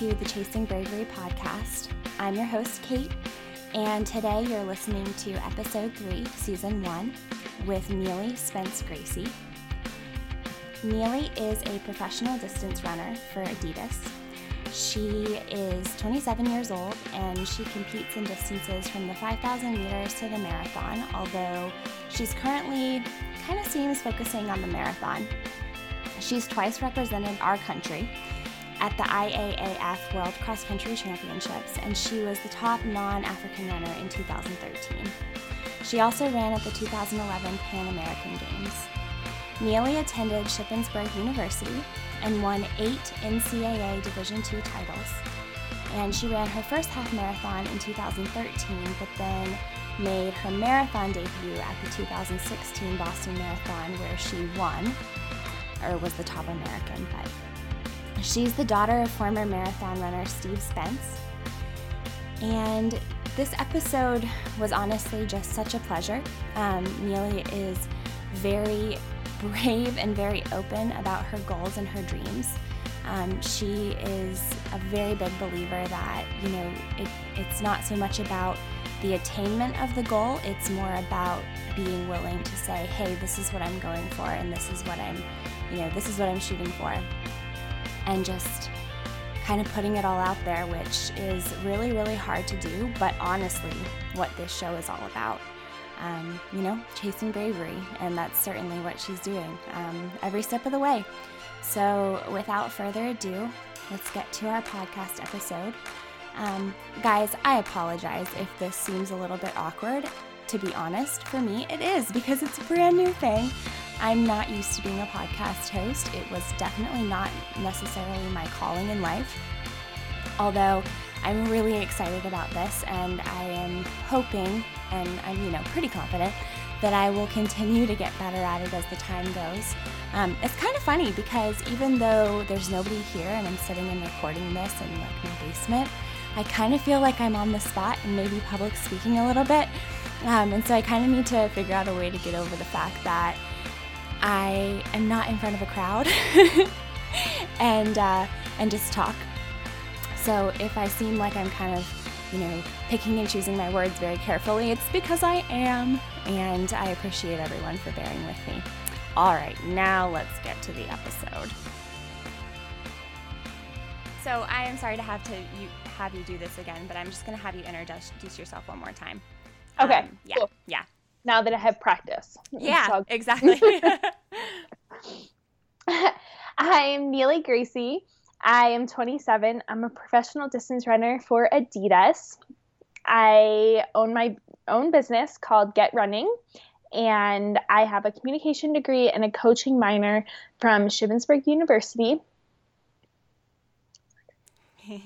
to the Chasing Bravery podcast. I'm your host, Kate, and today you're listening to episode three, season one, with Neely Spence Gracey. Neely is a professional distance runner for Adidas. She is 27 years old and she competes in distances from the 5,000 meters to the marathon, although she's currently kind of seems focusing on the marathon. She's twice represented our country at the IAAF World Cross Country Championships, and she was the top non African runner in 2013. She also ran at the 2011 Pan American Games. Neely attended Shippensburg University and won eight NCAA Division II titles. And she ran her first half marathon in 2013, but then made her marathon debut at the 2016 Boston Marathon, where she won, or was the top American, but She's the daughter of former marathon runner Steve Spence. And this episode was honestly just such a pleasure. Um, Neely is very brave and very open about her goals and her dreams. Um, she is a very big believer that, you know, it, it's not so much about the attainment of the goal, it's more about being willing to say, hey, this is what I'm going for, and this is what I'm, you know, this is what I'm shooting for and just kind of putting it all out there, which is really, really hard to do, but honestly, what this show is all about. Um, you know, chasing bravery, and that's certainly what she's doing um, every step of the way. So, without further ado, let's get to our podcast episode. Um, guys, I apologize if this seems a little bit awkward. To be honest, for me, it is because it's a brand new thing. I'm not used to being a podcast host. It was definitely not necessarily my calling in life. Although I'm really excited about this and I am hoping and I'm you know pretty confident that I will continue to get better at it as the time goes. Um, it's kind of funny because even though there's nobody here and I'm sitting and recording this in like my basement, I kind of feel like I'm on the spot and maybe public speaking a little bit. Um, and so I kind of need to figure out a way to get over the fact that I am not in front of a crowd and uh, and just talk. So if I seem like I'm kind of, you know, picking and choosing my words very carefully, it's because I am, and I appreciate everyone for bearing with me. All right, now let's get to the episode. So I am sorry to have to you, have you do this again, but I'm just going to have you introduce yourself one more time. Okay. Um, yeah. Cool. Yeah now that I have practice. Yeah, so, exactly. I'm Neely Gracey. I am 27. I'm a professional distance runner for Adidas. I own my own business called Get Running, and I have a communication degree and a coaching minor from Shippensburg University. All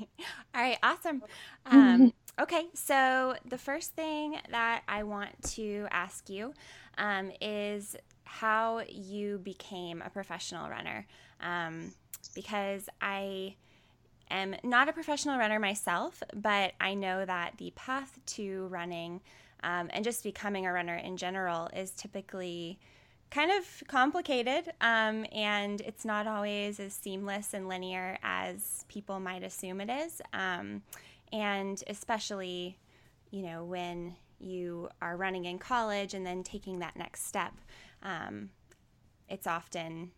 right, awesome. Um, Okay, so the first thing that I want to ask you um, is how you became a professional runner. Um, because I am not a professional runner myself, but I know that the path to running um, and just becoming a runner in general is typically kind of complicated um, and it's not always as seamless and linear as people might assume it is. Um, and especially, you know, when you are running in college and then taking that next step, um, it's often,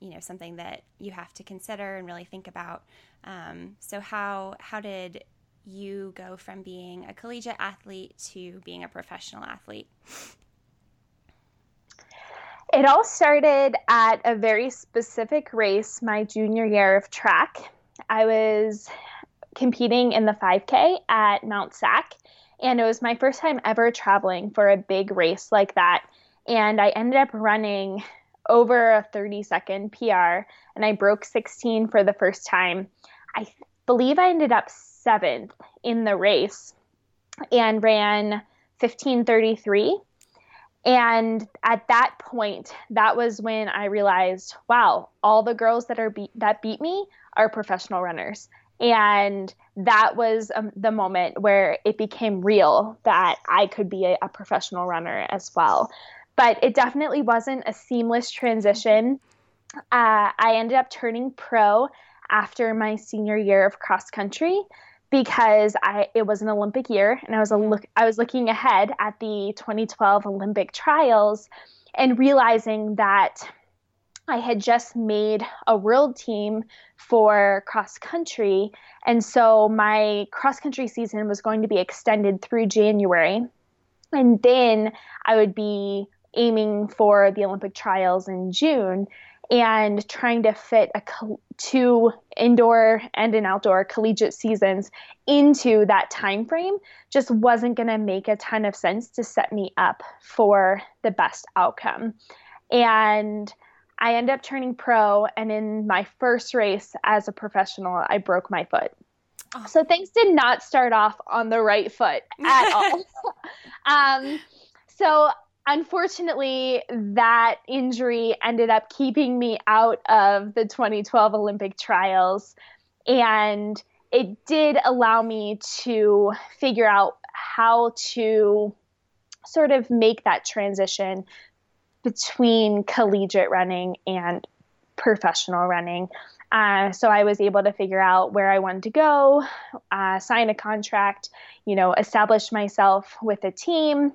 you know, something that you have to consider and really think about. Um, so how how did you go from being a collegiate athlete to being a professional athlete? It all started at a very specific race my junior year of track. I was competing in the 5K at Mount Sac. And it was my first time ever traveling for a big race like that. And I ended up running over a 30 second PR and I broke 16 for the first time. I believe I ended up seventh in the race and ran 1533. And at that point, that was when I realized, wow, all the girls that are be- that beat me are professional runners. And that was um, the moment where it became real that I could be a, a professional runner as well. But it definitely wasn't a seamless transition. Uh, I ended up turning pro after my senior year of cross country because I it was an Olympic year and I was a look I was looking ahead at the 2012 Olympic trials and realizing that I had just made a world team for cross country. And so my cross country season was going to be extended through January. And then I would be aiming for the Olympic trials in June and trying to fit a two indoor and an outdoor collegiate seasons into that time frame just wasn't going to make a ton of sense to set me up for the best outcome. And i ended up turning pro and in my first race as a professional i broke my foot oh. so things did not start off on the right foot at all um, so unfortunately, that injury ended up keeping me out of the 2012 Olympic trials. And it did allow me to figure out how to sort of make that transition between collegiate running and professional running. Uh, so I was able to figure out where I wanted to go, uh, sign a contract, you know, establish myself with a team,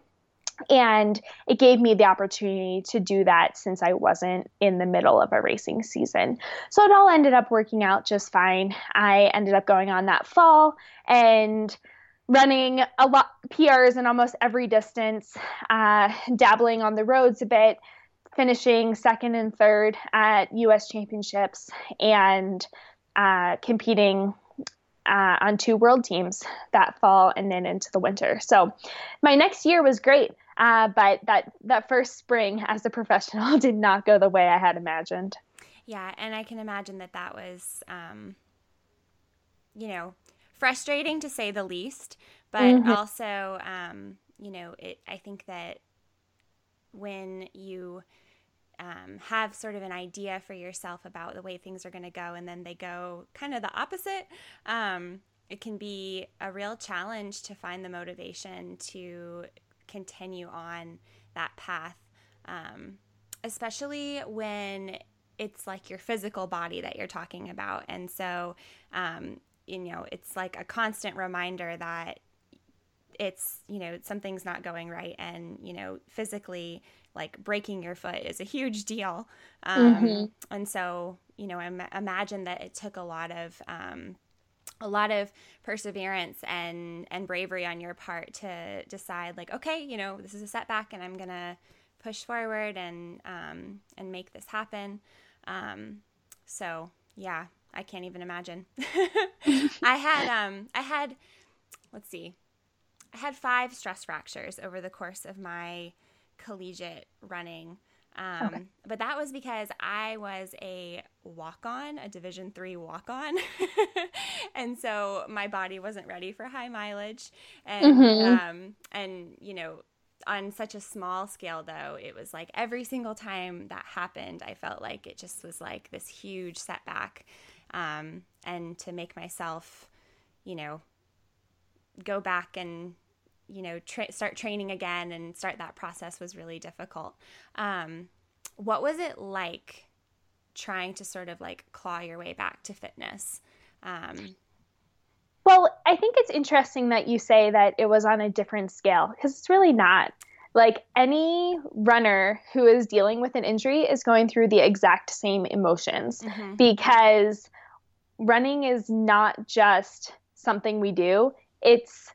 and it gave me the opportunity to do that since I wasn't in the middle of a racing season. So it all ended up working out just fine. I ended up going on that fall and running a lot PRs in almost every distance, uh, dabbling on the roads a bit, finishing second and third at U.S. championships, and uh, competing uh, on two world teams that fall and then into the winter. So my next year was great. Uh, but that that first spring as a professional did not go the way I had imagined. Yeah, and I can imagine that that was, um, you know, frustrating to say the least, but mm-hmm. also, um, you know, it. I think that when you um, have sort of an idea for yourself about the way things are going to go, and then they go kind of the opposite. Um, it can be a real challenge to find the motivation to continue on that path, um, especially when it's like your physical body that you're talking about. And so, um, you know, it's like a constant reminder that it's, you know, something's not going right. And, you know, physically, like breaking your foot is a huge deal. Um, mm-hmm. And so, you know, Im- imagine that it took a lot of, um, a lot of perseverance and and bravery on your part to decide like okay you know this is a setback and i'm gonna push forward and um, and make this happen um, so yeah i can't even imagine. I had um i had let's see i had five stress fractures over the course of my collegiate running. Um, okay. But that was because I was a walk on, a Division three walk on, and so my body wasn't ready for high mileage, and mm-hmm. um, and you know on such a small scale though it was like every single time that happened i felt like it just was like this huge setback um, and to make myself you know go back and you know tra- start training again and start that process was really difficult. Um, what was it like trying to sort of like claw your way back to fitness? Um, well i think it's interesting that you say that it was on a different scale because it's really not. Like any runner who is dealing with an injury is going through the exact same emotions mm-hmm. because running is not just something we do it's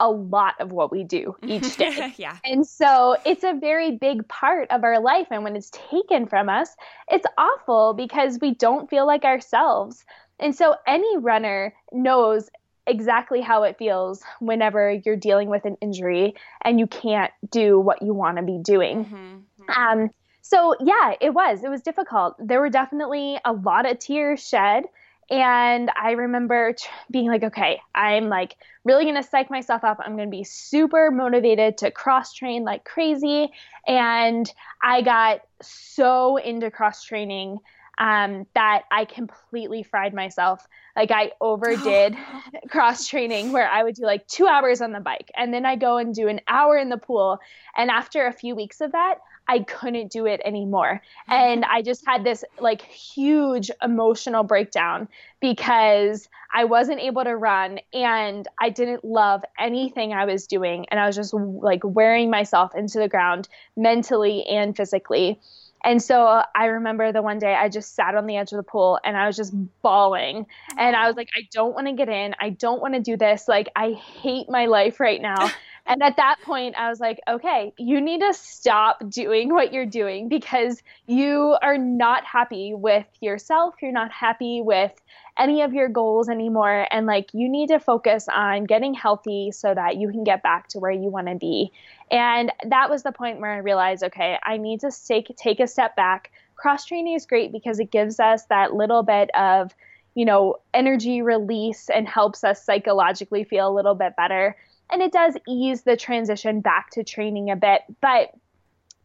a lot of what we do each day. yeah. And so it's a very big part of our life. And when it's taken from us, it's awful because we don't feel like ourselves. And so any runner knows exactly how it feels whenever you're dealing with an injury and you can't do what you want to be doing. Mm-hmm. Um, so, yeah, it was. It was difficult. There were definitely a lot of tears shed. And I remember being like, okay, I'm like really going to psych myself up. I'm going to be super motivated to cross train like crazy. And I got so into cross training um, that I completely fried myself. Like I overdid cross training where I would do like two hours on the bike and then I go and do an hour in the pool. And after a few weeks of that, I couldn't do it anymore. Mm-hmm. And I just had this like huge emotional breakdown because I wasn't able to run and I didn't love anything I was doing. And I was just like wearing myself into the ground mentally and physically. And so I remember the one day I just sat on the edge of the pool and I was just bawling. And I was like, I don't want to get in. I don't want to do this. Like, I hate my life right now. and at that point, I was like, okay, you need to stop doing what you're doing because you are not happy with yourself. You're not happy with any of your goals anymore. And like, you need to focus on getting healthy so that you can get back to where you want to be. And that was the point where I realized, okay, I need to take, take a step back. Cross training is great because it gives us that little bit of, you know, energy release and helps us psychologically feel a little bit better and it does ease the transition back to training a bit. But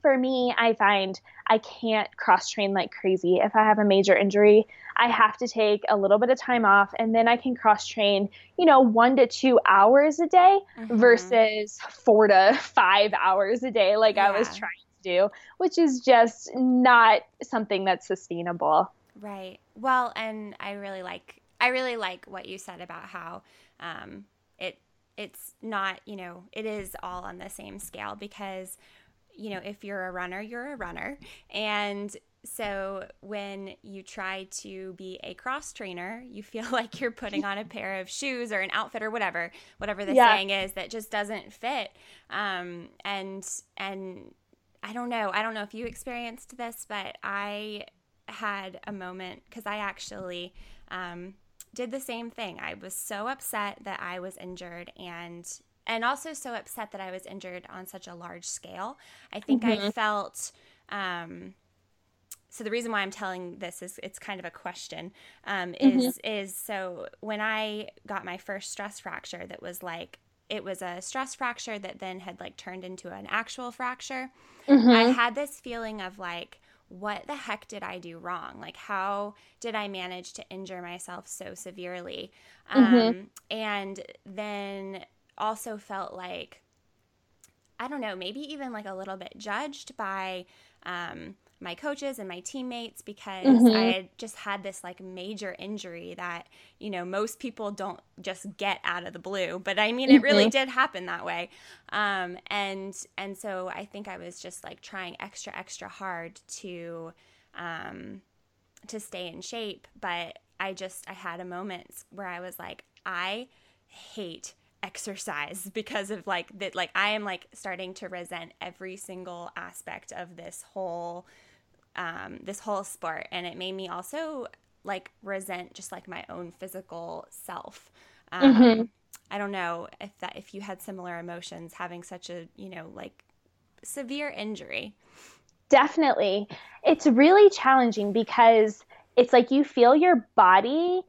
for me, I find I can't cross train like crazy. If I have a major injury, I have to take a little bit of time off and then I can cross train, you know, one to two hours a day mm-hmm. versus four to five hours a day, like yeah. I was trying to do, which is just not something that's sustainable. Right. Well, and I really like I really like what you said about how um, it's not, you know, it is all on the same scale because, you know, if you're a runner, you're a runner. And so when you try to be a cross trainer, you feel like you're putting on a pair of shoes or an outfit or whatever, whatever the yeah. saying is that just doesn't fit. Um, and, and, I don't know. I don't know if you experienced this, but I had a moment because I actually um, did the same thing. I was so upset that I was injured and and also so upset that I was injured on such a large scale. I think mm-hmm. I felt um, so the reason why I'm telling this is it's kind of a question um, is mm-hmm. is so when I got my first stress fracture that was like it was a stress fracture that then had like turned into an actual fracture. Mm-hmm. I had this feeling of like what the heck did I do wrong? Like, how did I manage to injure myself so severely? Mm-hmm. Um, and then also felt like, I don't know, maybe even like a little bit judged by um, my coaches and my teammates because mm-hmm. I had just had this like major injury that, you know, most people don't just get out of the blue. But I mean, mm-hmm. it really mm-hmm. did happen that way. Um, and, and so I think I was just like trying extra, extra hard to, um, to stay in shape. But I just, I had a moment where I was like, I hate exercise because of like that like I am like starting to resent every single aspect of this whole um, this whole sport, and it made me also like resent just like my own physical self. Um, mm-hmm. I don't know if that if you had similar emotions having such a you know like severe injury. Definitely, it's really challenging because it's like you feel your body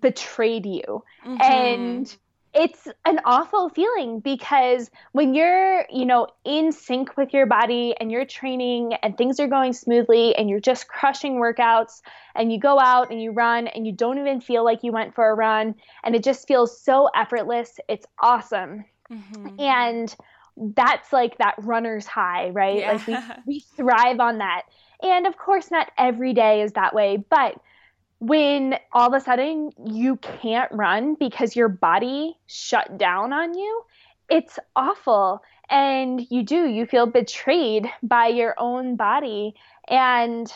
betrayed you, mm-hmm. and it's an awful feeling because when you're, you know, in sync with your body and you're training and things are going smoothly and you're just crushing workouts and you go out and you run and you don't even feel like you went for a run and it just feels so effortless. It's awesome. Mm-hmm. And that's like that runner's high, right? Yeah. Like we, we thrive on that. And of course, not every day is that way, but when all of a sudden you can't run because your body shut down on you, it's awful. And you do, you feel betrayed by your own body. And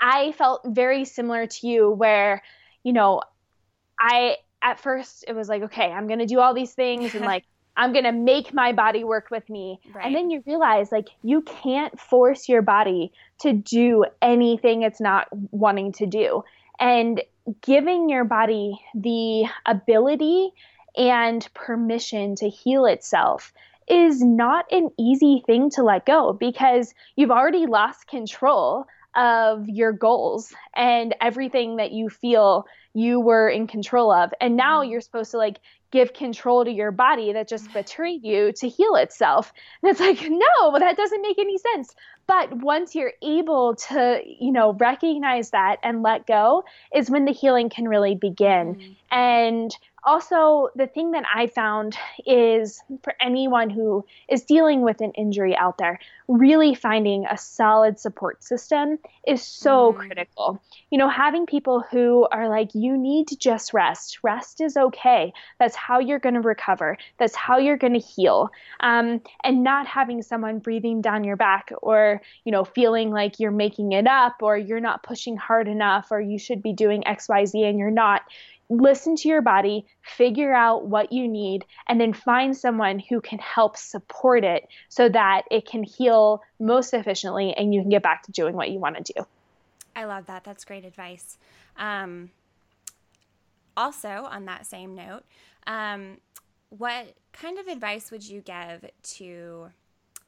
I felt very similar to you, where, you know, I, at first, it was like, okay, I'm going to do all these things and like, I'm going to make my body work with me. Right. And then you realize, like, you can't force your body to do anything it's not wanting to do and giving your body the ability and permission to heal itself is not an easy thing to let go because you've already lost control of your goals and everything that you feel you were in control of. And now mm-hmm. you're supposed to like give control to your body that just betrayed you to heal itself. And it's like, no, that doesn't make any sense. but once you're able to, you know, recognize that and let go is when the healing can really begin. Mm-hmm. And also, the thing that I found is for anyone who is dealing with an injury out there, really finding a solid support system is so mm. critical. You know, having people who are like, you need to just rest. Rest is okay. That's how you're going to recover. That's how you're going to heal. Um, and not having someone breathing down your back or, you know, feeling like you're making it up or you're not pushing hard enough or you should be doing XYZ and you're not listen to your body, figure out what you need, and then find someone who can help support it so that it can heal most efficiently and you can get back to doing what you want to do. I love that. That's great advice. Um, also, on that same note, um, what kind of advice would you give to,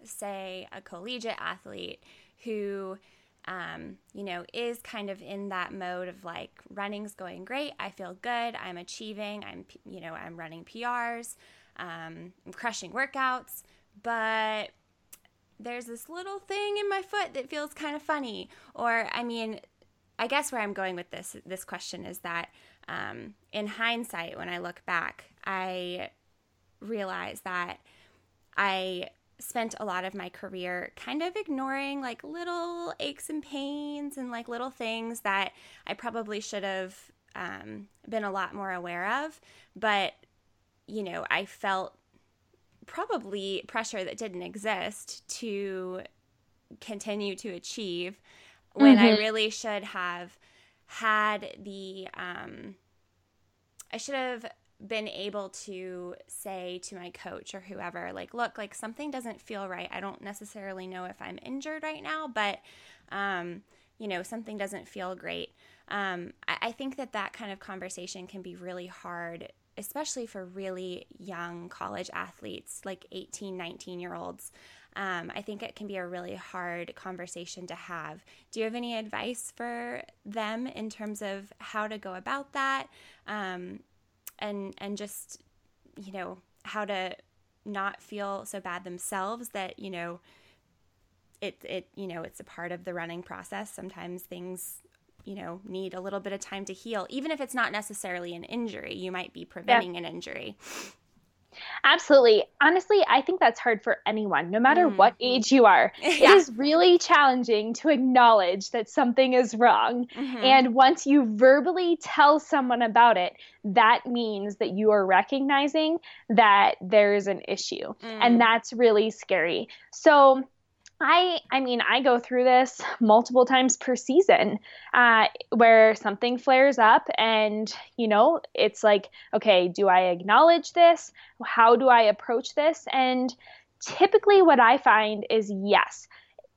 say, a collegiate athlete who um, you know, is kind of in that mode of like running's going great. I feel good. I'm achieving. I'm, you know, I'm running PRs. Um, I'm crushing workouts, but there's this little thing in my foot that feels kind of funny. Or, I mean, I guess where I'm going with this this question is that um, in hindsight, when I look back, I realize that I spent a lot of my career kind of ignoring like little aches and pains and like little things that I probably should have um, been a lot more aware of. But, you know, I felt probably pressure that didn't exist to continue to achieve when mm-hmm. I really should have had the, um, I should have been able to say to my coach or whoever, like, look, like something doesn't feel right. I don't necessarily know if I'm injured right now, but, um, you know, something doesn't feel great. Um, I, I think that that kind of conversation can be really hard, especially for really young college athletes, like 18, 19 year olds. Um, I think it can be a really hard conversation to have. Do you have any advice for them in terms of how to go about that? Um, and and just you know how to not feel so bad themselves that you know it it you know it's a part of the running process. Sometimes things you know need a little bit of time to heal even if it's not necessarily an injury. You might be preventing yeah. an injury Absolutely. Honestly, I think that's hard for anyone, no matter mm. what age you are. yeah. It is really challenging to acknowledge that something is wrong. Mm-hmm. And once you verbally tell someone about it, that means that you are recognizing that there's an issue. Mm. And that's really scary. So, I I mean I go through this multiple times per season uh, where something flares up and you know it's like okay do I acknowledge this? How do I approach this? And typically what I find is yes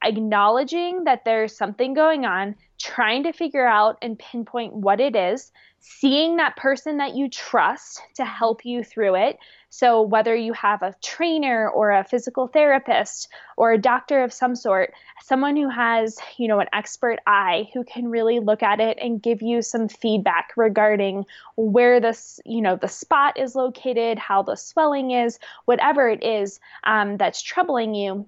acknowledging that there's something going on trying to figure out and pinpoint what it is seeing that person that you trust to help you through it. So, whether you have a trainer or a physical therapist or a doctor of some sort, someone who has, you know, an expert eye who can really look at it and give you some feedback regarding where this, you know, the spot is located, how the swelling is, whatever it is um, that's troubling you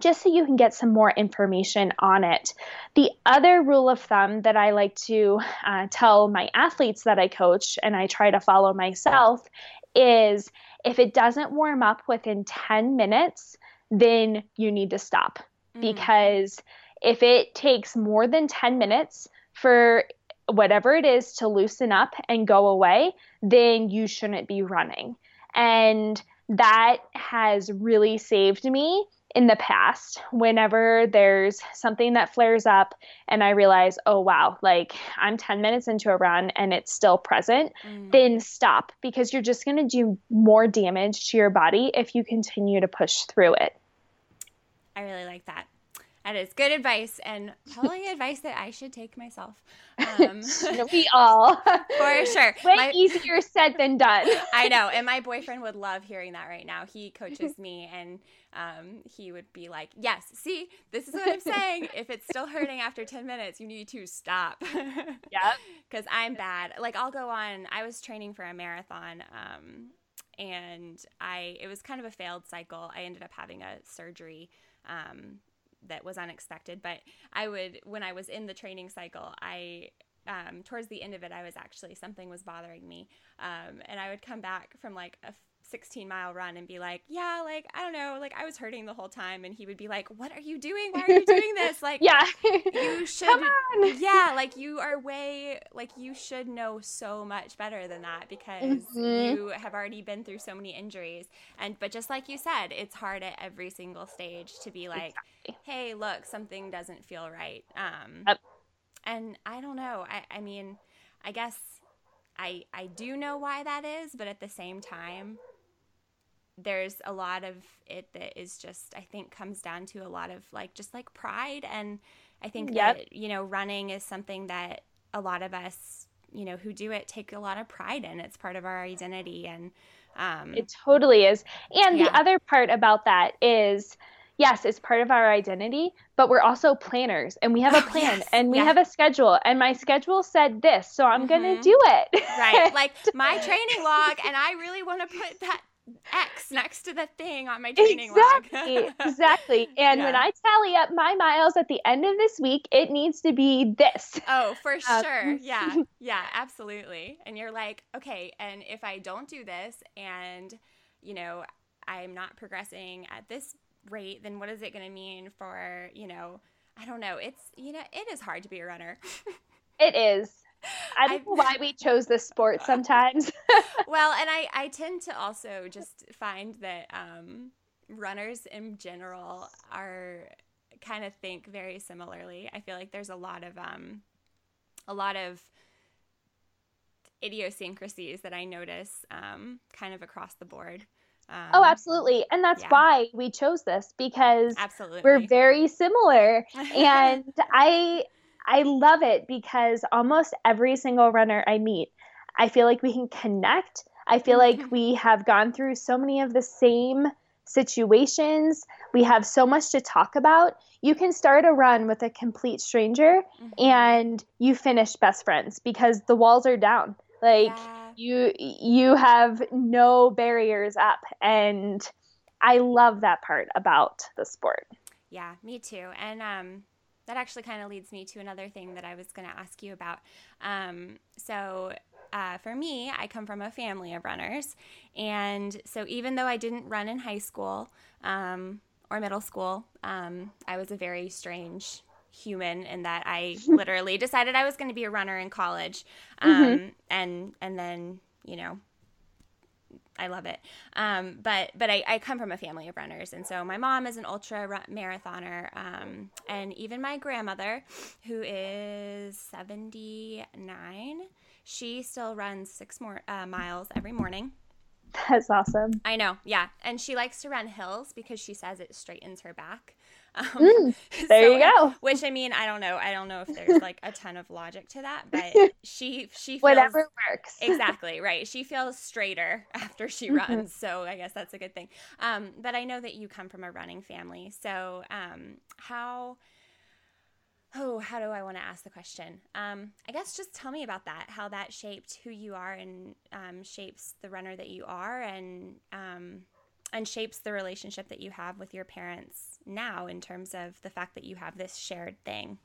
just so you can get some more information on it. The other rule of thumb that I like to uh, tell my athletes that I coach and I try to follow myself is if it doesn't warm up within 10 minutes, then you need to stop. Mm. Because if it takes more than 10 minutes for whatever it is to loosen up and go away, then you shouldn't be running. And that has really saved me in the past whenever there's something that flares up and I realize, oh wow, like I'm 10 minutes into a run and it's still present, mm. then stop because you're just going to do more damage to your body if you continue to push through it. I really like that. That is good advice and probably advice that I should take myself. Um, we all. For sure. Way my, easier said than done. I know. And my boyfriend would love hearing that right now. He coaches me and um, he would be like, Yes, see, this is what I'm saying. if it's still hurting after 10 minutes, you need to stop. yeah. Because I'm bad. Like, I'll go on, I was training for a marathon. Um, and I, it was kind of a failed cycle. I ended up having a surgery um, that was unexpected. But I would when I was in the training cycle, I um, towards the end of it, I was actually something was bothering me, um, and I would come back from like a 16 mile run and be like, yeah, like, I don't know, like I was hurting the whole time. And he would be like, what are you doing? Why are you doing this? Like, yeah, you should, Come on. yeah, like you are way, like you should know so much better than that because mm-hmm. you have already been through so many injuries. And, but just like you said, it's hard at every single stage to be like, exactly. hey, look, something doesn't feel right. Um, yep. And I don't know. I, I mean, I guess I, I do know why that is, but at the same time, there's a lot of it that is just I think comes down to a lot of like just like pride and I think yep. that you know running is something that a lot of us you know who do it take a lot of pride in it's part of our identity and um, it totally is and yeah. the other part about that is yes it's part of our identity but we're also planners and we have a plan yes. and we yeah. have a schedule and my schedule said this so i'm mm-hmm. gonna do it right like my training log and i really want to put that X next to the thing on my training exactly, log. exactly. And yeah. when I tally up my miles at the end of this week, it needs to be this. Oh, for um, sure. Yeah. Yeah, absolutely. And you're like, okay, and if I don't do this and, you know, I'm not progressing at this rate, then what is it going to mean for, you know, I don't know. It's, you know, it is hard to be a runner. it is. I don't know why we chose this sport sometimes. well, and I, I tend to also just find that um, runners in general are kind of think very similarly. I feel like there's a lot of um, a lot of idiosyncrasies that I notice um, kind of across the board. Um, oh, absolutely. And that's yeah. why we chose this because absolutely. we're very similar. and I I love it because almost every single runner I meet, I feel like we can connect. I feel like mm-hmm. we have gone through so many of the same situations. We have so much to talk about. You can start a run with a complete stranger mm-hmm. and you finish best friends because the walls are down. Like yeah. you you have no barriers up and I love that part about the sport. Yeah, me too. And um that actually kind of leads me to another thing that I was going to ask you about. Um, so, uh, for me, I come from a family of runners. And so, even though I didn't run in high school um, or middle school, um, I was a very strange human in that I literally decided I was going to be a runner in college. Mm-hmm. Um, and, and then, you know, I love it. Um, but but I, I, come from a family of runners, and so my mom is an ultra marathoner, um, and even my grandmother, who is seventy nine, she still runs six more uh, miles every morning. That's awesome. I know, yeah, and she likes to run hills because she says it straightens her back. Um, mm, there so, you go. Which I mean, I don't know. I don't know if there's like a ton of logic to that, but she she feels, whatever works. exactly right. She feels straighter after she mm-hmm. runs, so I guess that's a good thing. Um, but I know that you come from a running family, so um, how oh how do i want to ask the question um, i guess just tell me about that how that shaped who you are and um, shapes the runner that you are and um, and shapes the relationship that you have with your parents now in terms of the fact that you have this shared thing.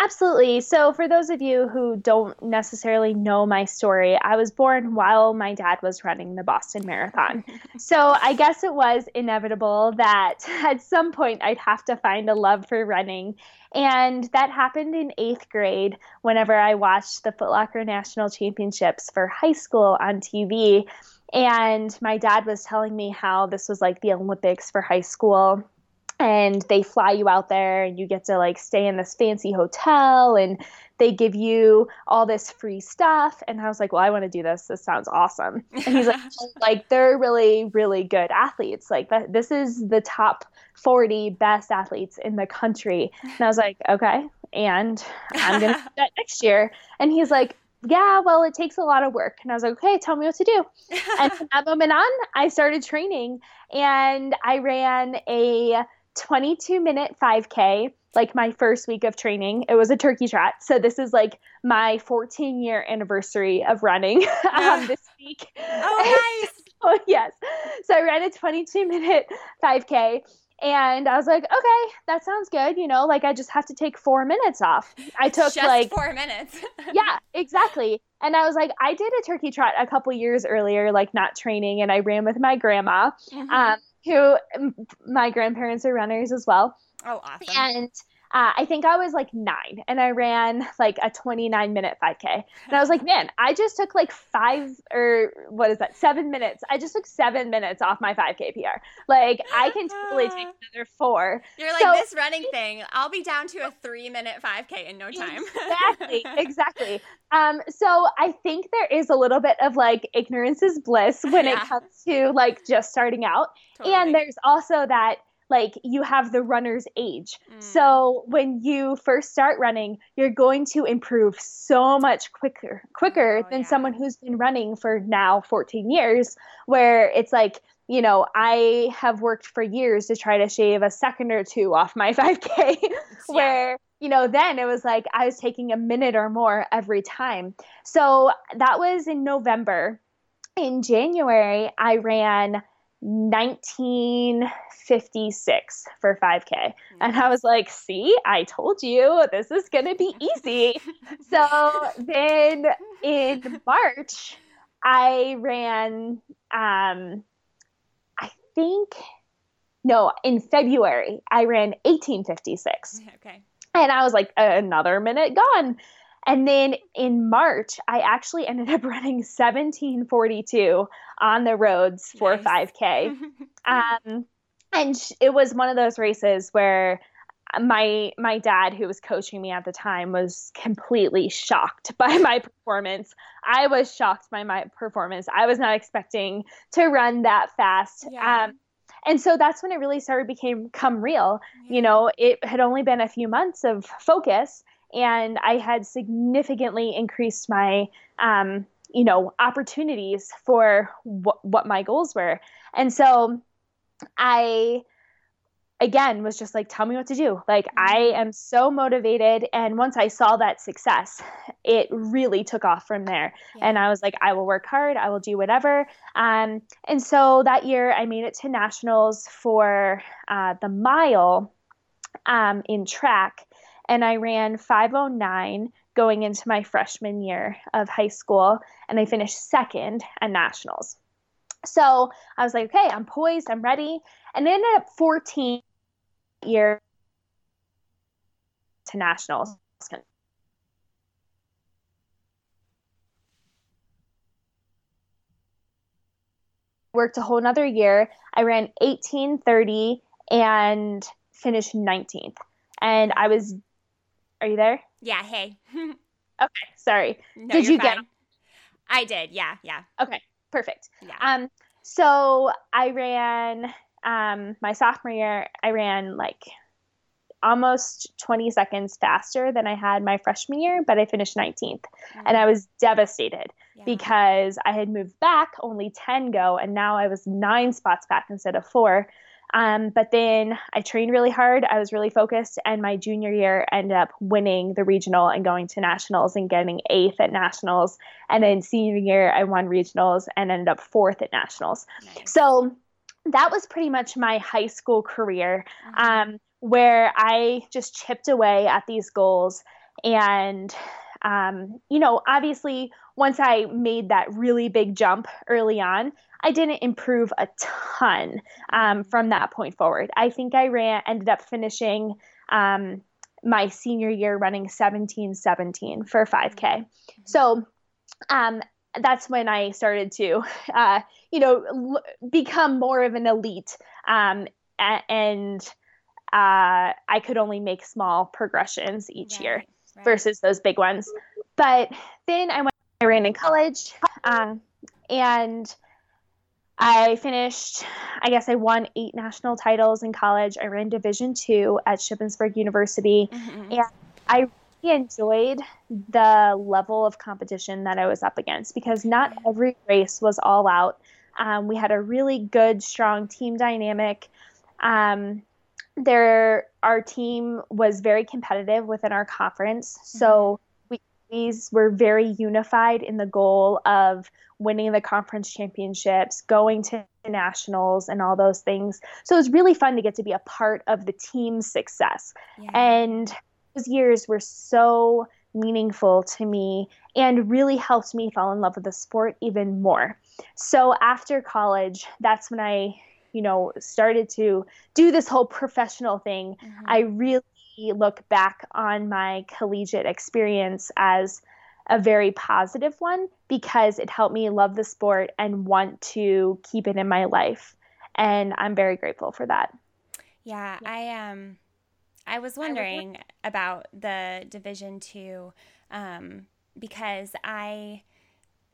Absolutely. So, for those of you who don't necessarily know my story, I was born while my dad was running the Boston Marathon. so, I guess it was inevitable that at some point I'd have to find a love for running. And that happened in eighth grade whenever I watched the Foot Locker National Championships for high school on TV. And my dad was telling me how this was like the Olympics for high school. And they fly you out there and you get to like stay in this fancy hotel and they give you all this free stuff. And I was like, well, I want to do this. This sounds awesome. And he's like, like they're really, really good athletes. Like this is the top 40 best athletes in the country. And I was like, okay. And I'm going to do that next year. And he's like, yeah, well, it takes a lot of work. And I was like, okay, tell me what to do. and from that moment on, I started training and I ran a 22 minute 5K, like my first week of training. It was a turkey trot. So this is like my 14 year anniversary of running um, this week. Oh, nice. oh, yes. So I ran a 22 minute 5K And I was like, okay, that sounds good. You know, like I just have to take four minutes off. I took Just like four minutes. yeah, exactly. And I was like, I did a turkey trot a couple years earlier, like not training, and I ran with my grandma, Mhm. um, who m- my grandparents are runners as well. oh, awesome. And uh, I think I was like nine, and I ran like a 29 minute 5K. And I was like, man, I just took like five or what is that, seven minutes. I just took seven minutes off my 5K PR. Like, I can totally take another four. You're like So- this running thing. I'll be down to a three minute 5K in no time. exactly exactly um so i think there is a little bit of like ignorance is bliss when it comes to like just starting out Totally. and there's also that like you have the runner's age Mm. so when you first start running you're going to improve so much quicker quicker Oh, than yeah. someone who's been running for now 14 years where it's like you know i have worked for years to try to shave a second or two off my 5k Yeah. where you know then it was like i was taking a minute or more every time so that was in november in january i ran 1956 for 5k and i was like see i told you this is going to be easy so then in march i ran um i think no in february i ran 1856 okay. and I was like, another minute gone. And then in March, I actually ended up running 1742 on the roads for Nice. 5K. Um, and sh- it was one of those races where my my dad who was coaching me at the time was completely shocked by my performance. I was shocked by my performance. I was not expecting to run that fast. Yeah. Um, and so that's when it really started became come real Yeah. you know it had only been a few months of focus and i had significantly increased my um, you know opportunities for wh- what my goals were. And so i again was just like tell me what to do. Like i am so motivated and once i saw that success it really took off from there. And I was like, I will work hard. I will do whatever. Um, and so that year, I made it to nationals for uh, the mile um, in track, and I ran 5:09 going into my freshman year of high school, and I finished second at nationals. So I was like, okay, I'm poised, I'm ready, and it ended up 14 year to nationals. worked a whole nother year. I ran 1830 and finished 19th. And I was, are you there? yeah. Hey. Okay, sorry. No, Did you get fine. I did. Yeah. Yeah. Okay, perfect. Yeah. Um, so I ran um, my sophomore year. I ran like almost 20 seconds faster than I had my freshman year, but I finished 19th, and I was devastated Yeah. because I had moved back only 10 go, and now I was nine spots back instead of four. Um, but then I trained really hard. I was really focused, and my junior year ended up winning the regional and going to nationals and getting eighth at nationals. And then senior year, I won regionals and ended up fourth at nationals. Nice. So that was pretty much my high school career Mhm. um, where I just chipped away at these goals. And, um, you know, obviously, once I made that really big jump early on, I didn't improve a ton um, from that point forward. I think I ran, ended up finishing um, my senior year running 17 17 for 5K. So, um, that's when I started to, uh, you know, l- become more of an elite. Um, a- and uh, I could only make small progressions each year Right, versus those big ones. But then I went, I ran in college, um, and I finished. I guess I won eight national titles in college. I ran Division two at Shippensburg University. Mhm. Yeah. I really enjoyed the level of competition that I was up against because not every race was all out. Um, we had a really good, strong team dynamic. Um, there, our team was very competitive within our conference, mm-hmm. so we always were very unified in the goal of winning the conference championships, going to nationals and all those things. So it was really fun to get to be a part of the team's success. Yeah. And those years were so meaningful to me and really helped me fall in love with the sport even more. So after college, that's when I, you know, started to do this whole professional thing. Mm-hmm. I really look back on my collegiate experience as a very positive one because it helped me love the sport and want to keep it in my life. And I'm very grateful for that. Yeah, I um I was wondering about the Division Two um, because I,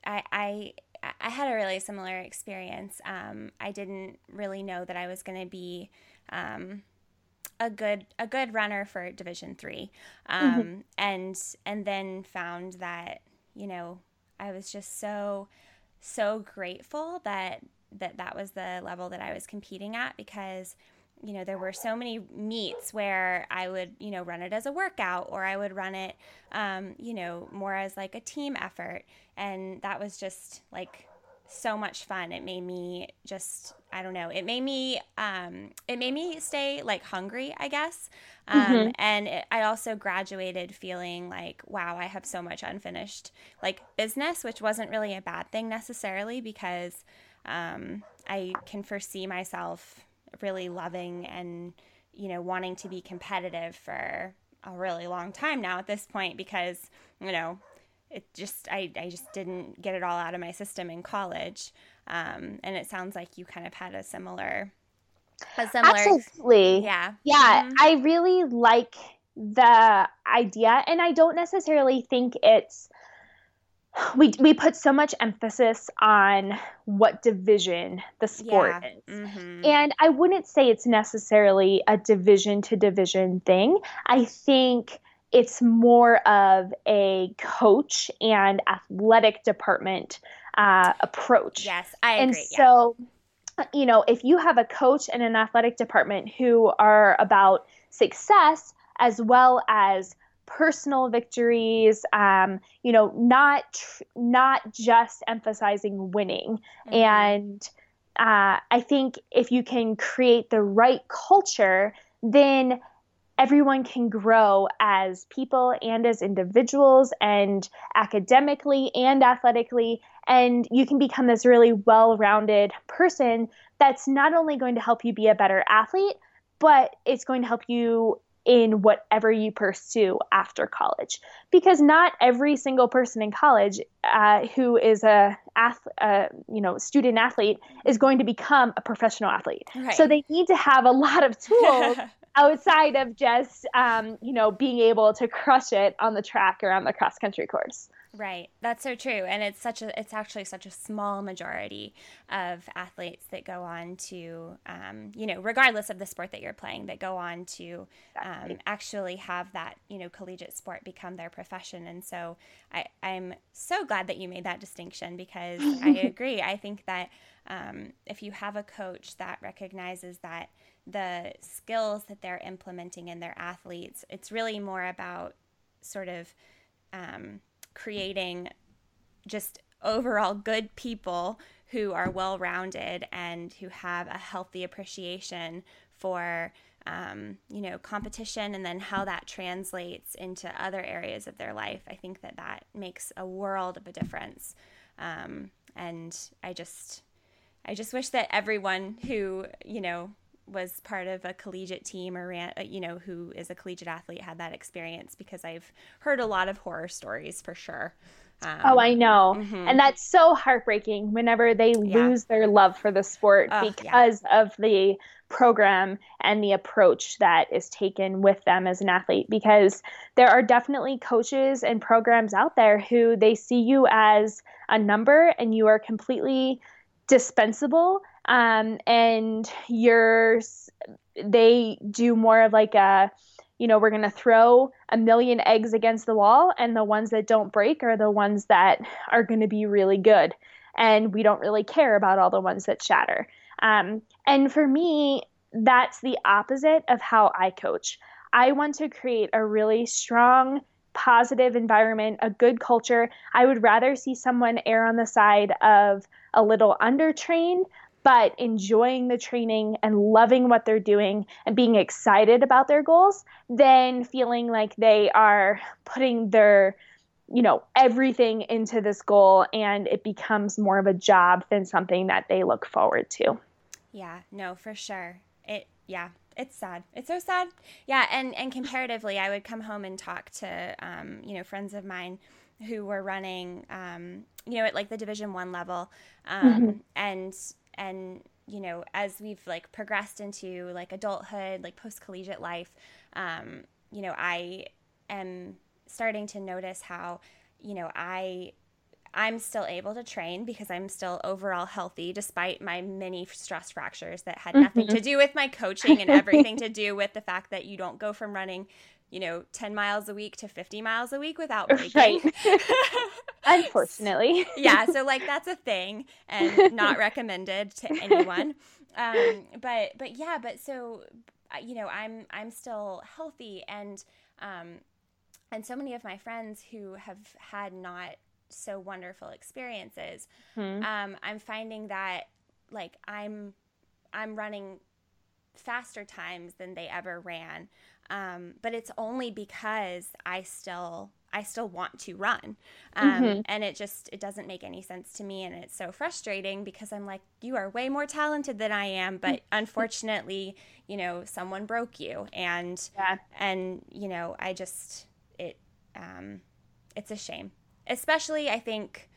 I, I, I had a really similar experience. Um, I didn't really know that I was going to be um, a good a good runner for Division Three, um, mm-hmm. and and then found that you know I was just so so grateful that that that was the level that I was competing at because you know, there were so many meets where I would, you know, run it as a workout or I would run it, um, you know, more as like a team effort. And that was just like so much fun. It made me just, I don't know, it made me, um, it made me stay like hungry, I guess. Um, mm-hmm. And it, I also graduated feeling like, wow, I have so much unfinished like business, which wasn't really a bad thing necessarily because um, I can foresee myself really loving and you know wanting to be competitive for a really long time now at this point because you know it just I, I just didn't get it all out of my system in college. Um, and it sounds like you kind of had a similar a similar absolutely. Yeah. Yeah mm-hmm. i really like the idea and i don't necessarily think it's we we put so much emphasis on what division the sport yeah. is. Mm-hmm. And I wouldn't say it's necessarily a division to division thing. I think it's more of a coach and athletic department uh, approach. Yes, I agree. And so, yeah. you know, if you have a coach and an athletic department who are about success as well as personal victories um, you know not not just emphasizing winning mm-hmm. and uh, i think if you can create the right culture then everyone can grow as people and as individuals and academically and athletically and you can become this really well-rounded person that's not only going to help you be a better athlete but it's going to help you in whatever you pursue after college. Because not every single person in college uh, who is a ath- uh, you know student athlete is going to become a professional athlete. Right. so they need to have a lot of tools outside of just um, you know being able to crush it on the track or on the cross country course Right. That's so true. And it's such a it's actually such a small majority of athletes that go on to um, you know, regardless of the sport that you're playing, that go on to um, actually have that, you know, collegiate sport become their profession. And so I, I'm so glad that you made that distinction because I agree. I think that um, if you have a coach that recognizes that the skills that they're implementing in their athletes, it's really more about sort of um, creating just overall good people who are well rounded and who have a healthy appreciation for um, you know competition and then how that translates into other areas of their life. I think that that makes a world of a difference. Um, and i just i just wish that everyone who you know was part of a collegiate team or ran, uh, you know, who is a collegiate athlete had that experience because I've heard a lot of horror stories for sure. Um, oh, I know. Mm-hmm. And that's so heartbreaking whenever they yeah. lose their love for the sport because yeah. of the program and the approach that is taken with them as an athlete. Because there are definitely coaches and programs out there who they see you as a number and you are completely dispensable um, and you're they do more of like a you know we're going to throw a million eggs against the wall and the ones that don't break are the ones that are going to be really good. And we don't really care about all the ones that shatter. Um, and for me that's the opposite of how i coach. I want to create a really strong positive environment, a good culture. I would rather see someone err on the side of a little undertrained but enjoying the training and loving what they're doing and being excited about their goals than feeling like they are putting their you know everything into this goal and it becomes more of a job than something that they look forward to. Yeah no for sure. It yeah it's sad. It's so sad. Yeah and and comparatively i would come home and talk to um, you know friends of mine who were running um, you know at like the division one level um, mm-hmm. and and you know as we've like progressed into like adulthood like post collegiate life um, you know i am starting to notice how, you know, I I'm still able to train because I'm still overall healthy despite my many stress fractures that had nothing mm-hmm. to do with my coaching and everything to do with the fact that you don't go from running, you know, 10 miles a week to 50 miles a week without breaking. Right. Unfortunately. yeah, so like that's a thing and not recommended to anyone. Um, but but yeah, but so you know, I'm I'm still healthy and um, and so many of my friends who have had not so wonderful experiences hmm. um, i'm finding that like i'm i'm running faster times than they ever ran um, but it's only because i still i still want to run um, mm-hmm. and it just it doesn't make any sense to me and it's so frustrating because i'm like you are way more talented than i am but unfortunately you know someone broke you and yeah. and you know i just um, it's a shame, especially I think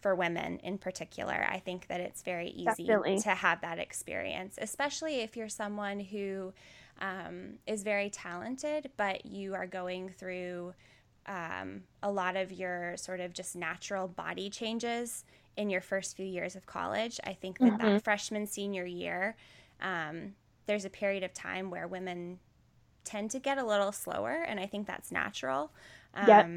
for women in particular. I think that it's very easy Definitely. to have that experience, especially if you're someone who um, is very talented, but you are going through um, a lot of your sort of just natural body changes in your first few years of college. I think that mm-hmm. that freshman senior year, um, there's a period of time where women tend to get a little slower, and I think that's natural. Um, yep.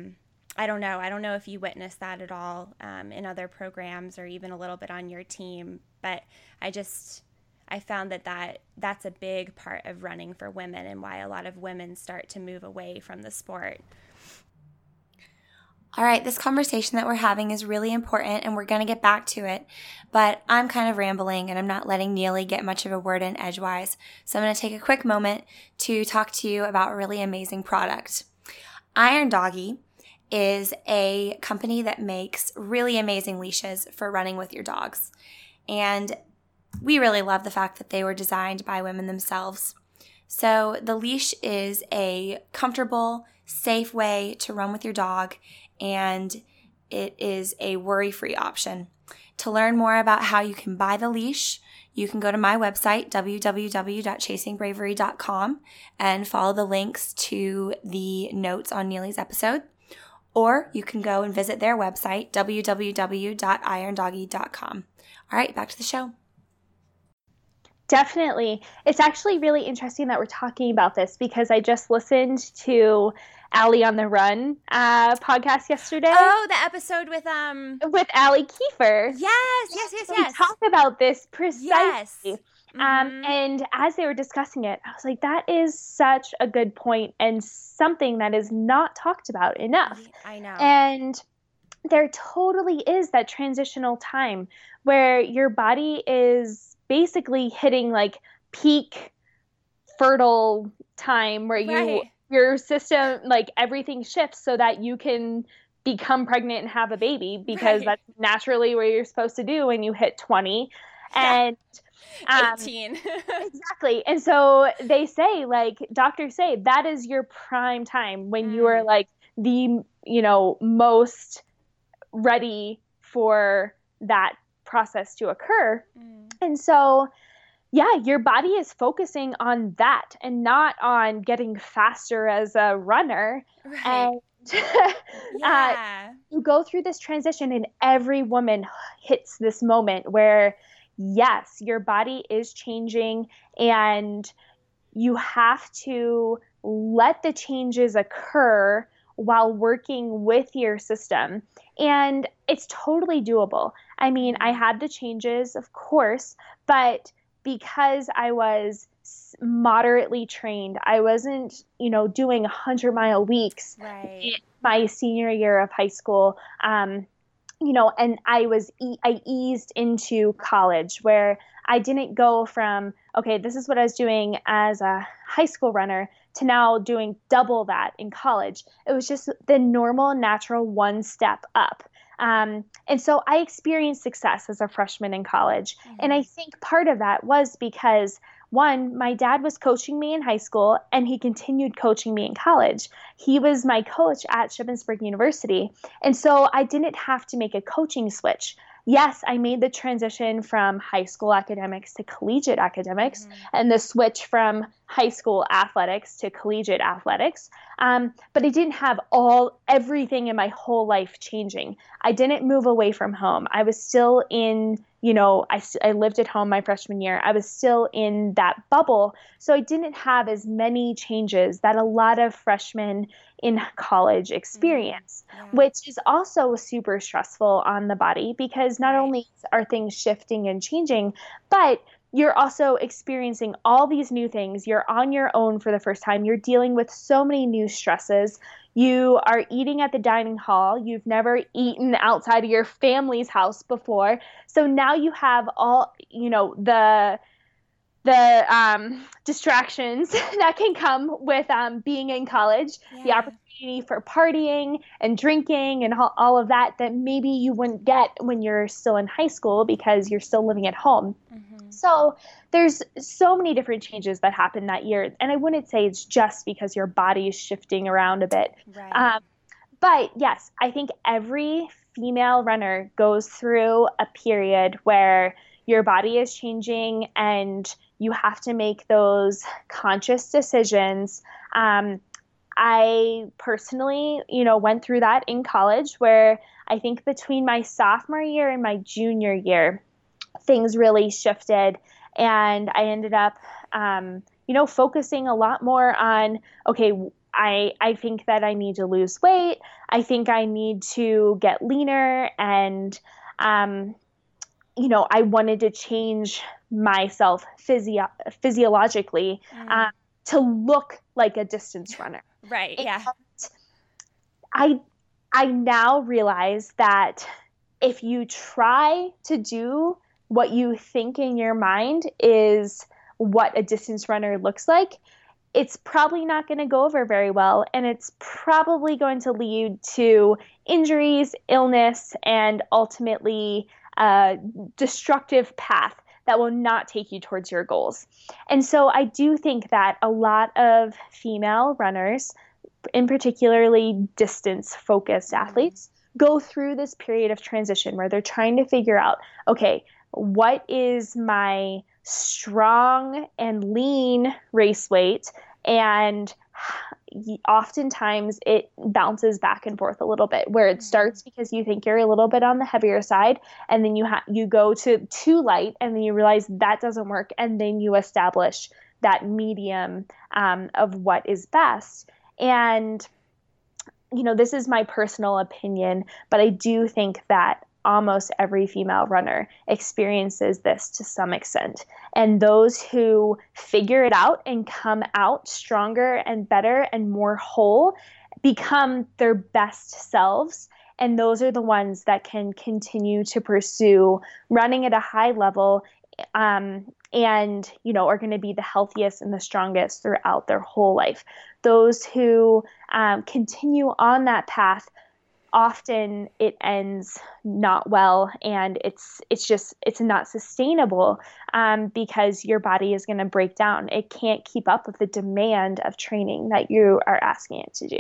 I don't know. I don't know if you witnessed that at all um, in other programs or even a little bit on your team, but I just I found that, that that's a big part of running for women and why a lot of women start to move away from the sport. All right, this conversation that we're having is really important and we're going to get back to it, but I'm kind of rambling and I'm not letting Neely get much of a word in edgewise. So I'm going to take a quick moment to talk to you about a really amazing product. Iron Doggy is a company that makes really amazing leashes for running with your dogs. And we really love the fact that they were designed by women themselves. So the leash is a comfortable, safe way to run with your dog, and it is a worry free option. To learn more about how you can buy the leash, you can go to my website, www.chasingbravery.com, and follow the links to the notes on Neely's episode. Or you can go and visit their website, www.irondoggy.com. All right, back to the show. Definitely. It's actually really interesting that we're talking about this because I just listened to Allie on the Run uh, podcast yesterday. Oh, the episode with um with Allie Kieffer. Yes, yes, yes, yes. We talk about this precisely. Yes. Um, mm-hmm. and as they were discussing it, I was like, that is such a good point and something that is not talked about enough. I know. And there totally is that transitional time where your body is basically hitting like peak fertile time where you right your system like everything shifts so that you can become pregnant and have a baby because right. that's naturally what you're supposed to do when you hit 20 and um, 18 exactly and so they say like doctors say that is your prime time when mm. you are mm. like the you know most ready for that process to occur mm. and so yeah, your body is focusing on that and not on getting faster as a runner. Right. And uh, yeah. uh, you go through this transition, and every woman hits this moment where, yes, your body is changing, and you have to let the changes occur while working with your system. And it's totally doable. I mean, I had the changes, of course, but because I was moderately trained, I wasn't, you know, doing 100 mile weeks right. my senior year of high school. Um, you know, and I was I eased into college where I didn't go from okay, this is what I was doing as a high school runner to now doing double that in college. It was just the normal, natural one step up. Um, and so I experienced success as a freshman in college. Mm-hmm. And I think part of that was because one, my dad was coaching me in high school and he continued coaching me in college. He was my coach at Shippensburg University. And so I didn't have to make a coaching switch yes, I made the transition from high school academics to collegiate academics mm-hmm. and the switch from high school athletics to collegiate athletics. Um, but I didn't have all everything in my whole life changing. I didn't move away from home. I was still in, you know, I, I lived at home my freshman year. I was still in that bubble. So I didn't have as many changes that a lot of freshmen in college mm-hmm. experience, yeah. which is also super stressful on the body because not only are things shifting and changing, but you're also experiencing all these new things. You're on your own for the first time. You're dealing with so many new stresses. You are eating at the dining hall. You've never eaten outside of your family's house before. So now you have all, you know, the the um, distractions that can come with um, being in college, yeah. the opportunity for partying and drinking and all of that that maybe you wouldn't get when you're still in high school because you're still living at home. Mm-hmm. So there's so many different changes that happen that year, and I wouldn't say it's just because your body is shifting around a bit. Right. Um, but yes, I think every female runner goes through a period where your body is changing and you have to make those conscious decisions. Um, I personally, you know, went through that in college where I think between my sophomore year and my junior year, things really shifted. And I ended up, um, you know, focusing a lot more on, okay, I, I think that I need to lose weight. I think I need to get leaner. And, um, you know, I wanted to change myself physio- physiologically mm. uh, to look like a distance runner. Right. And yeah. I I now realize that if you try to do what you think in your mind is what a distance runner looks like, it's probably not going to go over very well and it's probably going to lead to injuries, illness, and ultimately a destructive path that will not take you towards your goals. And so I do think that a lot of female runners, in particularly distance focused mm-hmm. athletes, go through this period of transition where they're trying to figure out okay, what is my strong and lean race weight and oftentimes it bounces back and forth a little bit where it starts mm-hmm. because you think you're a little bit on the heavier side and then you ha- you go to too light and then you realize that doesn't work and then you establish that medium um, of what is best and you know this is my personal opinion but i do think that almost every female runner experiences this to some extent. And those who figure it out and come out stronger and better and more whole become their best selves. And those are the ones that can continue to pursue running at a high level um, and you know are going to be the healthiest and the strongest throughout their whole life those who um, continue on that path often it ends not well and it's it's just it's not sustainable um, because your body is going to break down. It can't keep up with the demand of training that you are asking it to do.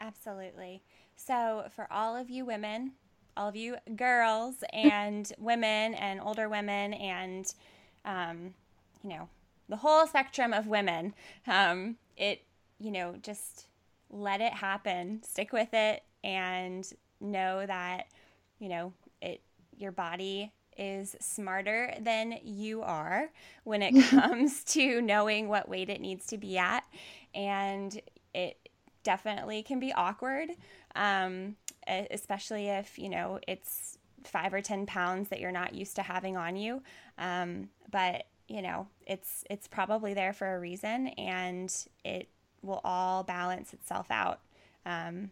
Absolutely. So for all of you women all of you girls and women and older women and um, you know the whole spectrum of women um, it you know just let it happen. Stick with it and know that, you know, it your body is smarter than you are when it comes to knowing what weight it needs to be at. And it definitely can be awkward, um, especially if, you know, it's five or 10 pounds that you're not used to having on you. Um, but, you know, it's, it's probably there for a reason and it will all balance itself out. Um,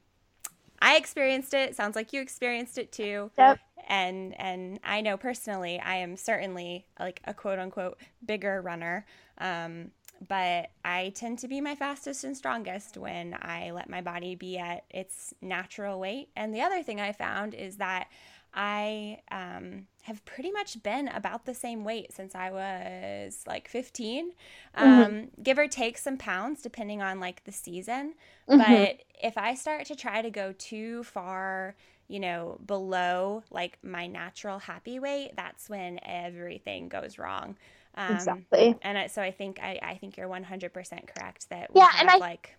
I experienced it. Sounds like you experienced it too. Yep. and and I know personally I am certainly like a quote unquote bigger runner. Um, but I tend to be my fastest and strongest when I let my body be at its natural weight. And the other thing I found is that I um, have pretty much been about the same weight since I was like 15, um, mm-hmm. give or take some pounds depending on like the season. Mm-hmm. But if I start to try to go too far, you know, below like my natural happy weight, that's when everything goes wrong. Um, exactly. And I, so I think I, I think you're 100% correct that yeah, and I, like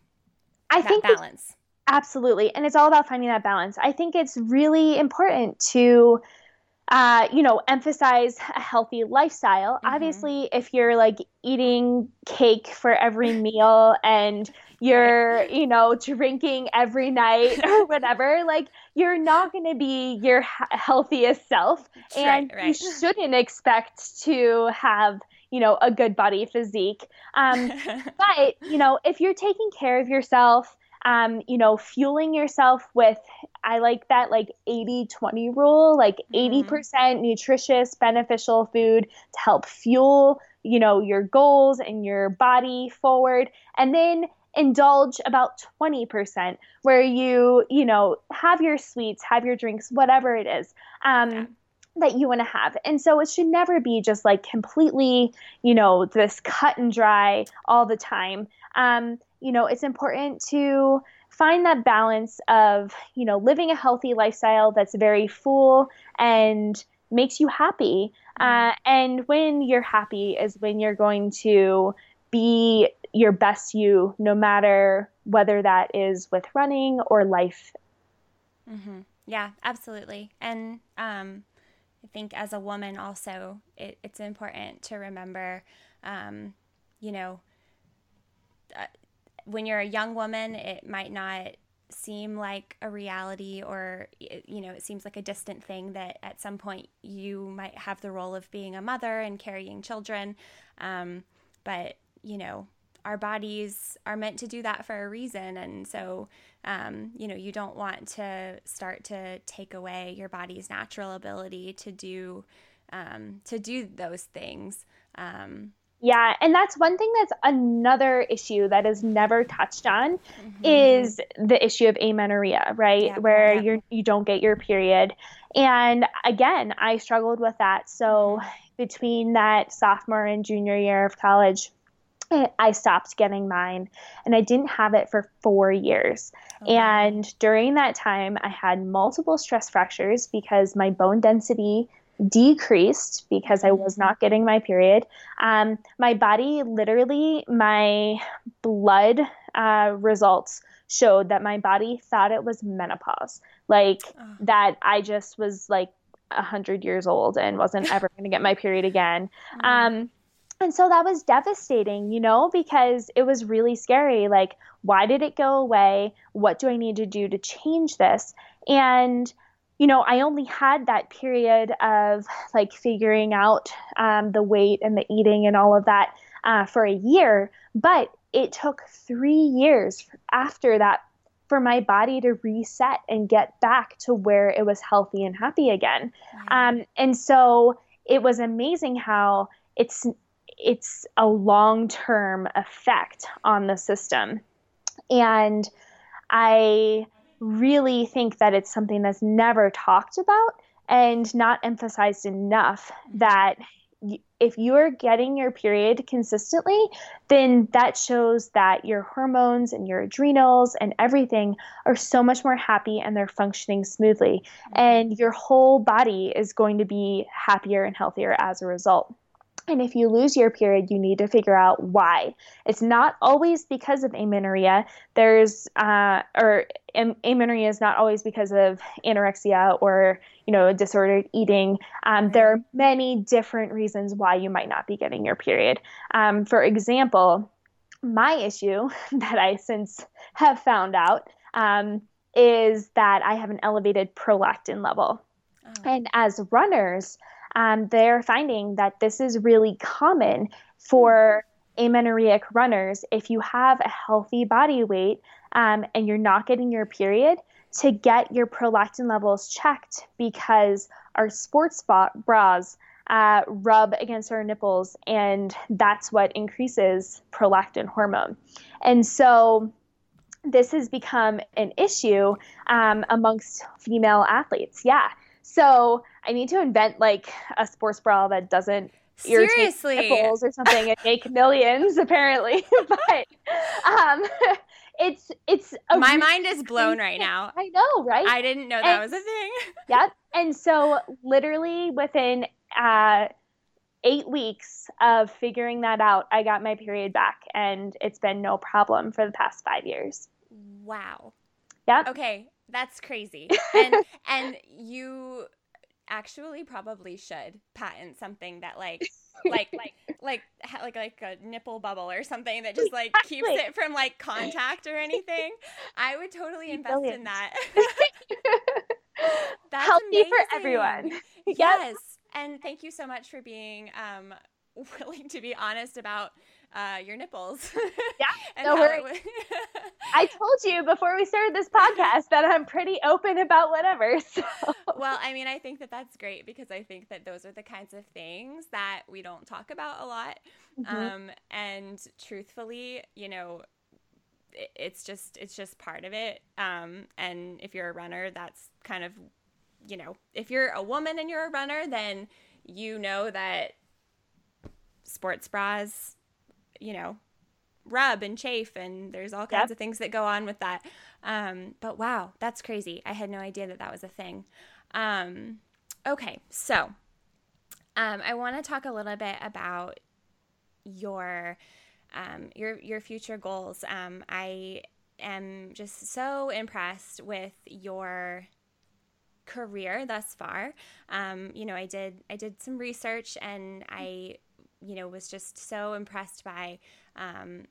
I think balance. Absolutely. And it's all about finding that balance. I think it's really important to uh, you know, emphasize a healthy lifestyle. Mm-hmm. Obviously, if you're like eating cake for every meal and you're, you know, drinking every night or whatever, like you're not going to be your healthiest self. And right, right. you shouldn't expect to have you know a good body physique um, but you know if you're taking care of yourself um, you know, fueling yourself with, I like that like 80 20 rule, like mm-hmm. 80% nutritious, beneficial food to help fuel, you know, your goals and your body forward. And then indulge about 20% where you, you know, have your sweets, have your drinks, whatever it is. Um, yeah that you want to have. And so it should never be just like completely, you know, this cut and dry all the time. Um, you know, it's important to find that balance of, you know, living a healthy lifestyle that's very full and makes you happy. Mm-hmm. Uh, and when you're happy is when you're going to be your best you, no matter whether that is with running or life. Mm-hmm. Yeah, absolutely. And um, I think as a woman, also, it, it's important to remember, um, you know, when you're a young woman, it might not seem like a reality or you know it seems like a distant thing that at some point you might have the role of being a mother and carrying children. Um, but you know our bodies are meant to do that for a reason. And so um, you know you don't want to start to take away your body's natural ability to do um, to do those things. Um, yeah, and that's one thing that's another issue that is never touched on mm-hmm. is the issue of amenorrhea, right? Yeah, Where yeah. you're you don't get your period. And again, I struggled with that. So mm-hmm. between that sophomore and junior year of college, I stopped getting mine and I didn't have it for four years. Okay. And during that time, I had multiple stress fractures because my bone density decreased because I was not getting my period. Um, my body, literally, my blood uh, results showed that my body thought it was menopause, like oh. that I just was like a hundred years old and wasn't ever going to get my period again. Mm-hmm. Um, and so that was devastating, you know, because it was really scary. Like, why did it go away? What do I need to do to change this? And you know, I only had that period of like figuring out um, the weight and the eating and all of that uh, for a year, but it took three years after that for my body to reset and get back to where it was healthy and happy again. Um, and so it was amazing how it's it's a long term effect on the system, and I really think that it's something that's never talked about and not emphasized enough that if you're getting your period consistently, then that shows that your hormones and your adrenals and everything are so much more happy and they're functioning smoothly. Mm-hmm. And your whole body is going to be happier and healthier as a result. And if you lose your period, you need to figure out why. It's not always because of amenorrhea. There's, uh, or amenorrhea is not always because of anorexia or, you know, disordered eating. Um, there are many different reasons why you might not be getting your period. Um, for example, my issue that I since have found out um, is that I have an elevated prolactin level. Oh. And as runners, um, they're finding that this is really common for amenorrheic runners. If you have a healthy body weight um, and you're not getting your period, to get your prolactin levels checked because our sports bras uh, rub against our nipples, and that's what increases prolactin hormone. And so this has become an issue um, amongst female athletes. Yeah. So I need to invent like a sports bra that doesn't Seriously. irritate nipples or something and make millions apparently. but um, it's it's my really mind is blown right now. I know, right? I didn't know that and, was a thing. yep. And so literally within uh, eight weeks of figuring that out, I got my period back, and it's been no problem for the past five years. Wow. Yeah. Okay, that's crazy. And and you actually probably should patent something that like like like like like like a nipple bubble or something that just like keeps it from like contact or anything. I would totally invest in that. That's healthy amazing. for everyone. Yes. And thank you so much for being um, willing to be honest about uh, your nipples. Yeah, no worries. I told you before we started this podcast that I'm pretty open about whatever. So. Well, I mean, I think that that's great because I think that those are the kinds of things that we don't talk about a lot. Mm-hmm. Um, and truthfully, you know, it, it's just it's just part of it. Um, and if you're a runner, that's kind of you know, if you're a woman and you're a runner, then you know that sports bras, you know, rub and chafe, and there's all kinds yep. of things that go on with that. Um, but wow, that's crazy. I had no idea that that was a thing. Um, okay, so um, I want to talk a little bit about your um, your your future goals. Um, I am just so impressed with your career thus far. Um, you know, I did I did some research and I, you know, was just so impressed by um,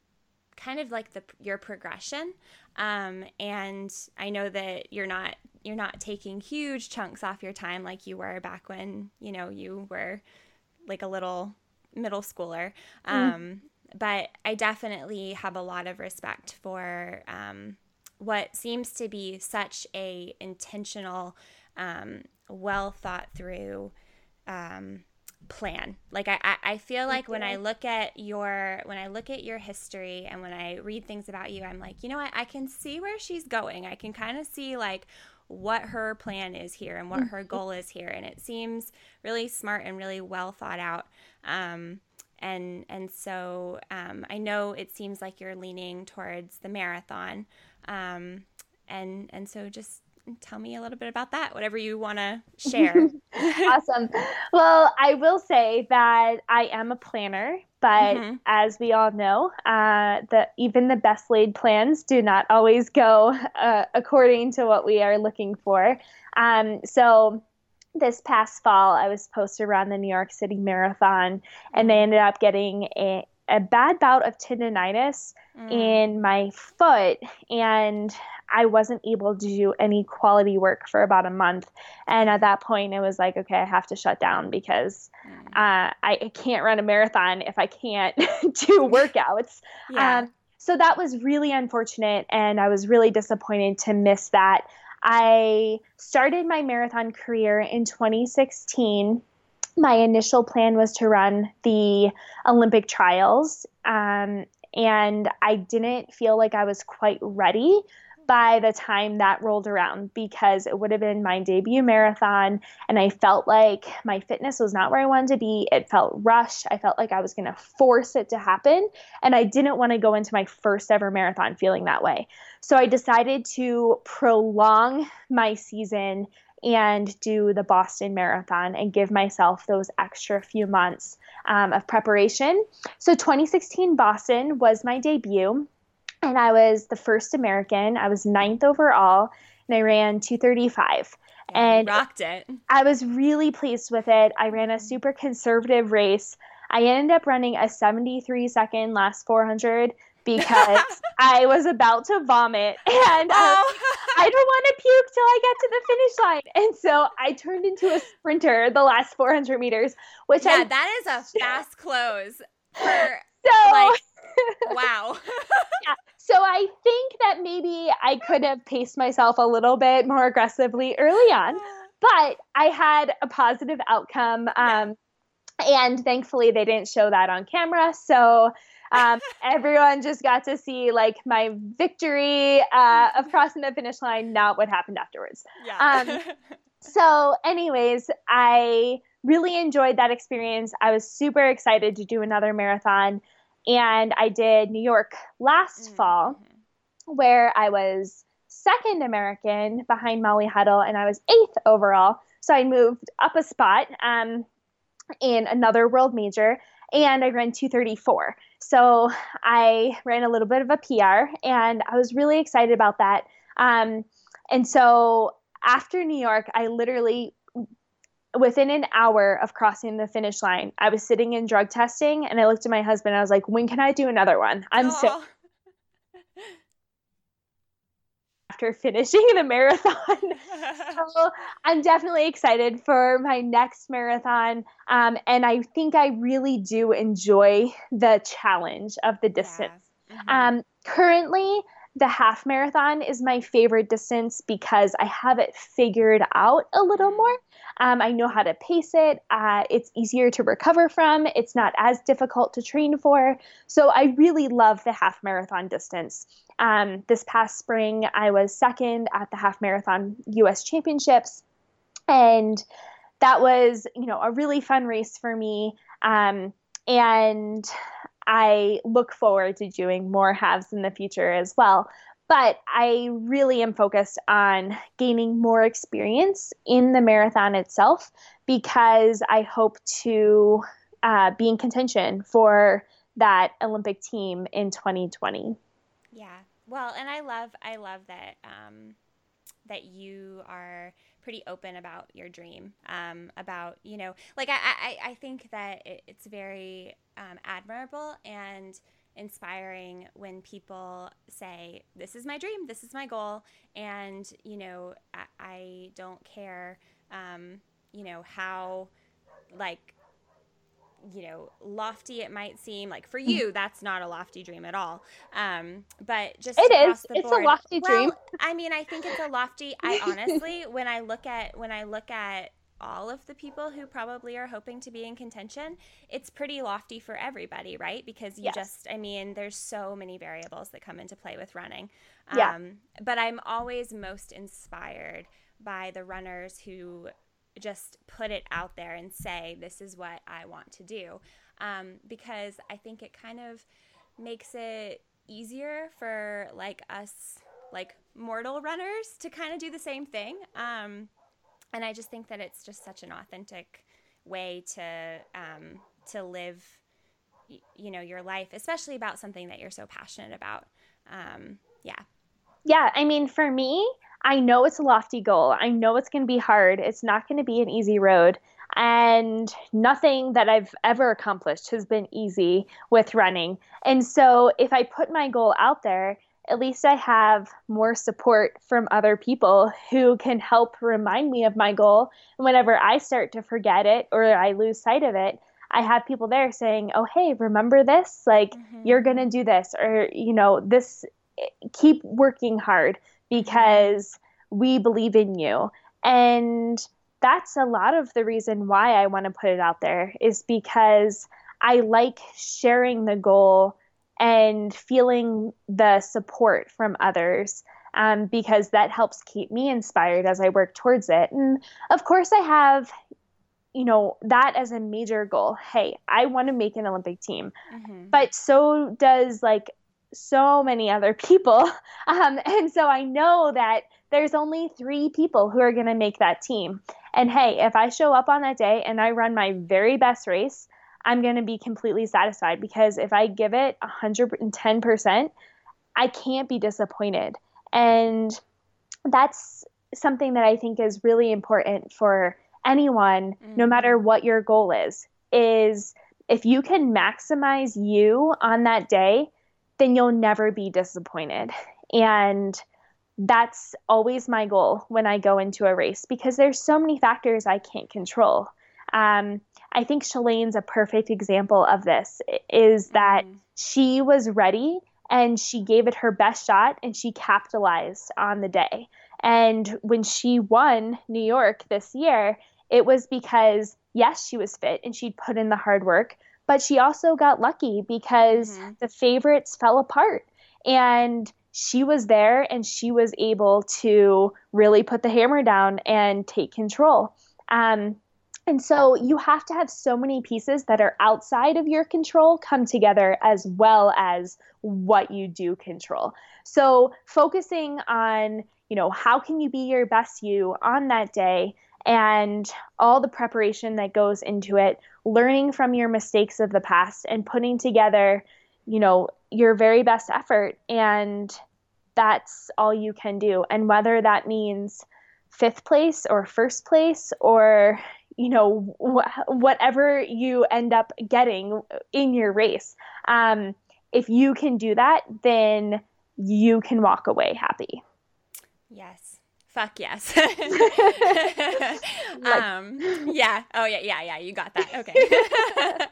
kind of like the your progression. Um, and I know that you're not you're not taking huge chunks off your time like you were back when you know you were like a little middle schooler. Mm. But I definitely have a lot of respect for um, what seems to be such a intentional um, well thought through um, plan. Like I, I feel like when I look at your when I look at your history and when I read things about you, I'm like, you know what, I can see where she's going. I can kind of see like what her plan is here and what her mm-hmm. goal is here, and it seems really smart and really well thought out. Um, and and so um, I know it seems like you're leaning towards the marathon, um, and and so just tell me a little bit about that, whatever you want to share. awesome. Well, I will say that I am a planner, but mm-hmm. as we all know, uh, the even the best laid plans do not always go uh, according to what we are looking for. Um, so this past fall, I was supposed to run the New York City Marathon, and mm-hmm. ended up getting a, a bad bout of tendonitis mm. in my foot, and I wasn't able to do any quality work for about a month. And at that point, it was like, okay, I have to shut down because mm. uh, I can't run a marathon if I can't do workouts. Yeah. Um, so that was really unfortunate, and I was really disappointed to miss that. I started my marathon career in 2016 my initial plan was to run the Olympic trials, um, and I didn't feel like I was quite ready by the time that rolled around because it would have been my debut marathon and I felt like my fitness was not where I wanted to be. It felt rushed. I felt like I was going to force it to happen and I didn't want to go into my first ever marathon feeling that way. So I decided to prolong my season and do the Boston Marathon and give myself those extra few months um, of preparation. So 2016 Boston was my debut and I was the first American. I was ninth overall, and I ran 235. And rocked it. I was really pleased with it. I ran a super conservative race. I ended up running a 73 second last 400 because I was about to vomit and uh, oh. I don't want to puke till I get to the finish line. And so I turned into a sprinter the last 400 meters, which yeah, I, that is a fast close for so, like wow. yeah. So I think that maybe I could have paced myself a little bit more aggressively early on. but I had a positive outcome. Um, and thankfully, they didn't show that on camera. So um, everyone just got to see like my victory uh, of crossing the finish line, not what happened afterwards. Yeah. Um, so, anyways, I really enjoyed that experience. I was super excited to do another marathon. And I did New York last mm-hmm. fall, where I was second American behind Molly Huddle, and I was eighth overall. So I moved up a spot um, in another world major, and I ran 234. So I ran a little bit of a PR, and I was really excited about that. Um, and so after New York, I literally within an hour of crossing the finish line, I was sitting in drug testing and I looked at my husband and I was like, when can I do another one? I'm Aww. sick. After finishing the marathon. so I'm definitely excited for my next marathon. Um, and I think I really do enjoy the challenge of the distance. Yeah. Mm-hmm. Um, currently, the half marathon is my favorite distance because I have it figured out a little mm-hmm. more. Um, I know how to pace it. Uh, it's easier to recover from. It's not as difficult to train for. So I really love the half marathon distance. Um, this past spring, I was second at the half marathon U.S. Championships, and that was you know a really fun race for me. Um, and I look forward to doing more halves in the future as well. But I really am focused on gaining more experience in the marathon itself because I hope to uh, be in contention for that Olympic team in 2020. Yeah. Well, and I love I love that um, that you are pretty open about your dream. Um, about you know, like I I, I think that it, it's very um, admirable and inspiring when people say, This is my dream, this is my goal, and, you know, I, I don't care, um, you know, how, like, you know, lofty it might seem. Like for you, that's not a lofty dream at all. Um, but just it is. it's board, a lofty well, dream. I mean, I think it's a lofty. I honestly, when I look at when I look at all of the people who probably are hoping to be in contention, it's pretty lofty for everybody, right? Because you yes. just, I mean, there's so many variables that come into play with running. Yeah. Um, but I'm always most inspired by the runners who just put it out there and say, this is what I want to do. Um, because I think it kind of makes it easier for like us, like mortal runners, to kind of do the same thing. Um, and I just think that it's just such an authentic way to um, to live, you know, your life, especially about something that you're so passionate about. Um, yeah. Yeah, I mean, for me, I know it's a lofty goal. I know it's going to be hard. It's not going to be an easy road. And nothing that I've ever accomplished has been easy with running. And so if I put my goal out there, at least I have more support from other people who can help remind me of my goal. And whenever I start to forget it or I lose sight of it, I have people there saying, "Oh, hey, remember this? Like mm-hmm. you're going to do this or you know, this keep working hard because we believe in you." And that's a lot of the reason why I want to put it out there is because I like sharing the goal and feeling the support from others um, because that helps keep me inspired as I work towards it. And of course, I have, you know, that as a major goal. Hey, I want to make an Olympic team, mm-hmm. but so does like so many other people. Um, and so I know that there's only three people who are going to make that team. And hey, if I show up on that day and I run my very best race, I'm going to be completely satisfied because if I give it 110%, I can't be disappointed. And that's something that I think is really important for anyone, mm-hmm. no matter what your goal is, is if you can maximize you on that day, then you'll never be disappointed. And that's always my goal when I go into a race because there's so many factors I can't control. Um, I think Shalane's a perfect example of this is that mm. she was ready and she gave it her best shot and she capitalized on the day. And when she won New York this year, it was because, yes, she was fit and she'd put in the hard work, but she also got lucky because mm-hmm. the favorites fell apart. And she was there and she was able to really put the hammer down and take control. Um, and so you have to have so many pieces that are outside of your control come together as well as what you do control. So focusing on, you know, how can you be your best you on that day and all the preparation that goes into it, learning from your mistakes of the past and putting together, you know, your very best effort and that's all you can do. And whether that means fifth place or first place or you know wh- whatever you end up getting in your race. Um, if you can do that then you can walk away happy. Yes. Fuck yes. Um, yeah. Oh yeah yeah yeah. You got that. Okay.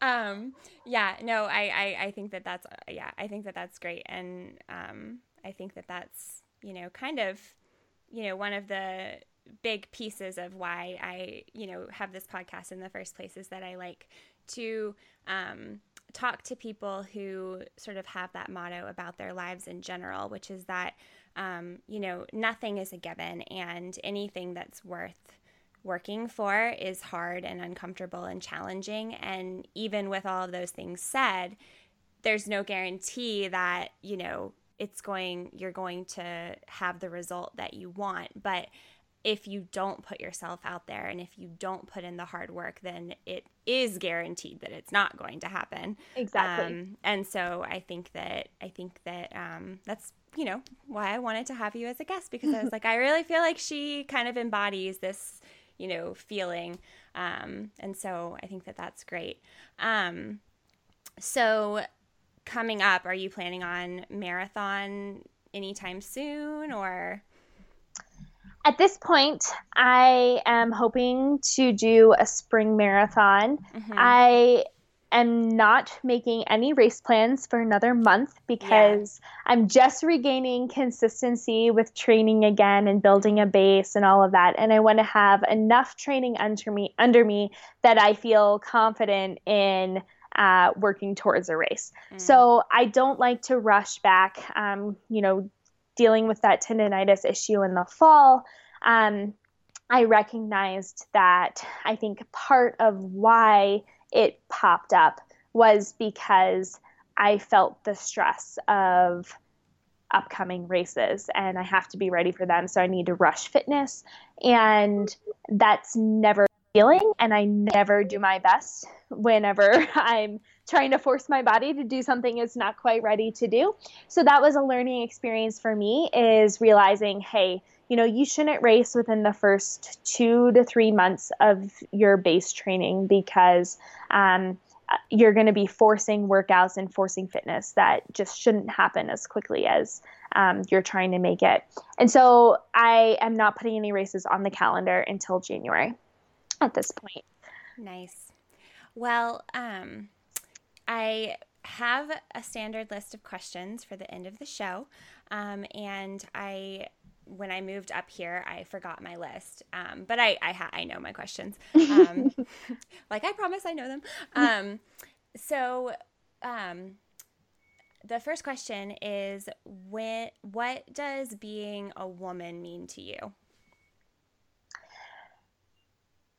Um, yeah. No I, I i think that that's yeah i think that that's great. And um, i think that that's you know kind of you know one of the big pieces of why I, you know, have this podcast in the first place is that I like to um, talk to people who sort of have that motto about their lives in general, which is that, um, you know, nothing is a given and anything that's worth working for is hard and uncomfortable and challenging. And even with all of those things said, there's no guarantee that, you know, it's going, you're going to have the result that you want. But if you don't put yourself out there and if you don't put in the hard work, then it is guaranteed that it's not going to happen. Exactly. Um, and so I think that I think that um, that's you know why I wanted to have you as a guest because I was like I really feel like she kind of embodies this you know feeling, um, and so I think that that's great. Um, so coming up, are you planning on marathon anytime soon or? At this point, I am hoping to do a spring marathon. Mm-hmm. I am not making any race plans for another month because yeah. I'm just regaining consistency with training again and building a base and all of that. And I want to have enough training under me under me that I feel confident in uh, working towards a race. Mm. So I don't like to rush back. Um, you know, dealing with that tendonitis issue in the fall, um, I recognized that I think part of why it popped up was because I felt the stress of upcoming races and I have to be ready for them. So I need to rush fitness. And that's never feeling. And I never do my best whenever I'm trying to force my body to do something it's not quite ready to do. So that was a learning experience for me is realizing, hey, you know, you shouldn't race within the first two to three months of your base training because um, you're going to be forcing workouts and forcing fitness that just shouldn't happen as quickly as um, you're trying to make it. And so I am not putting any races on the calendar until January at this point. Nice. Well, um, I have a standard list of questions for the end of the show. Um, and I, when I moved up here, I forgot my list. Um, but I, I, ha- I know my questions. Um, like I promise I know them. Um, so, um, the first question is when, what does being a woman mean to you?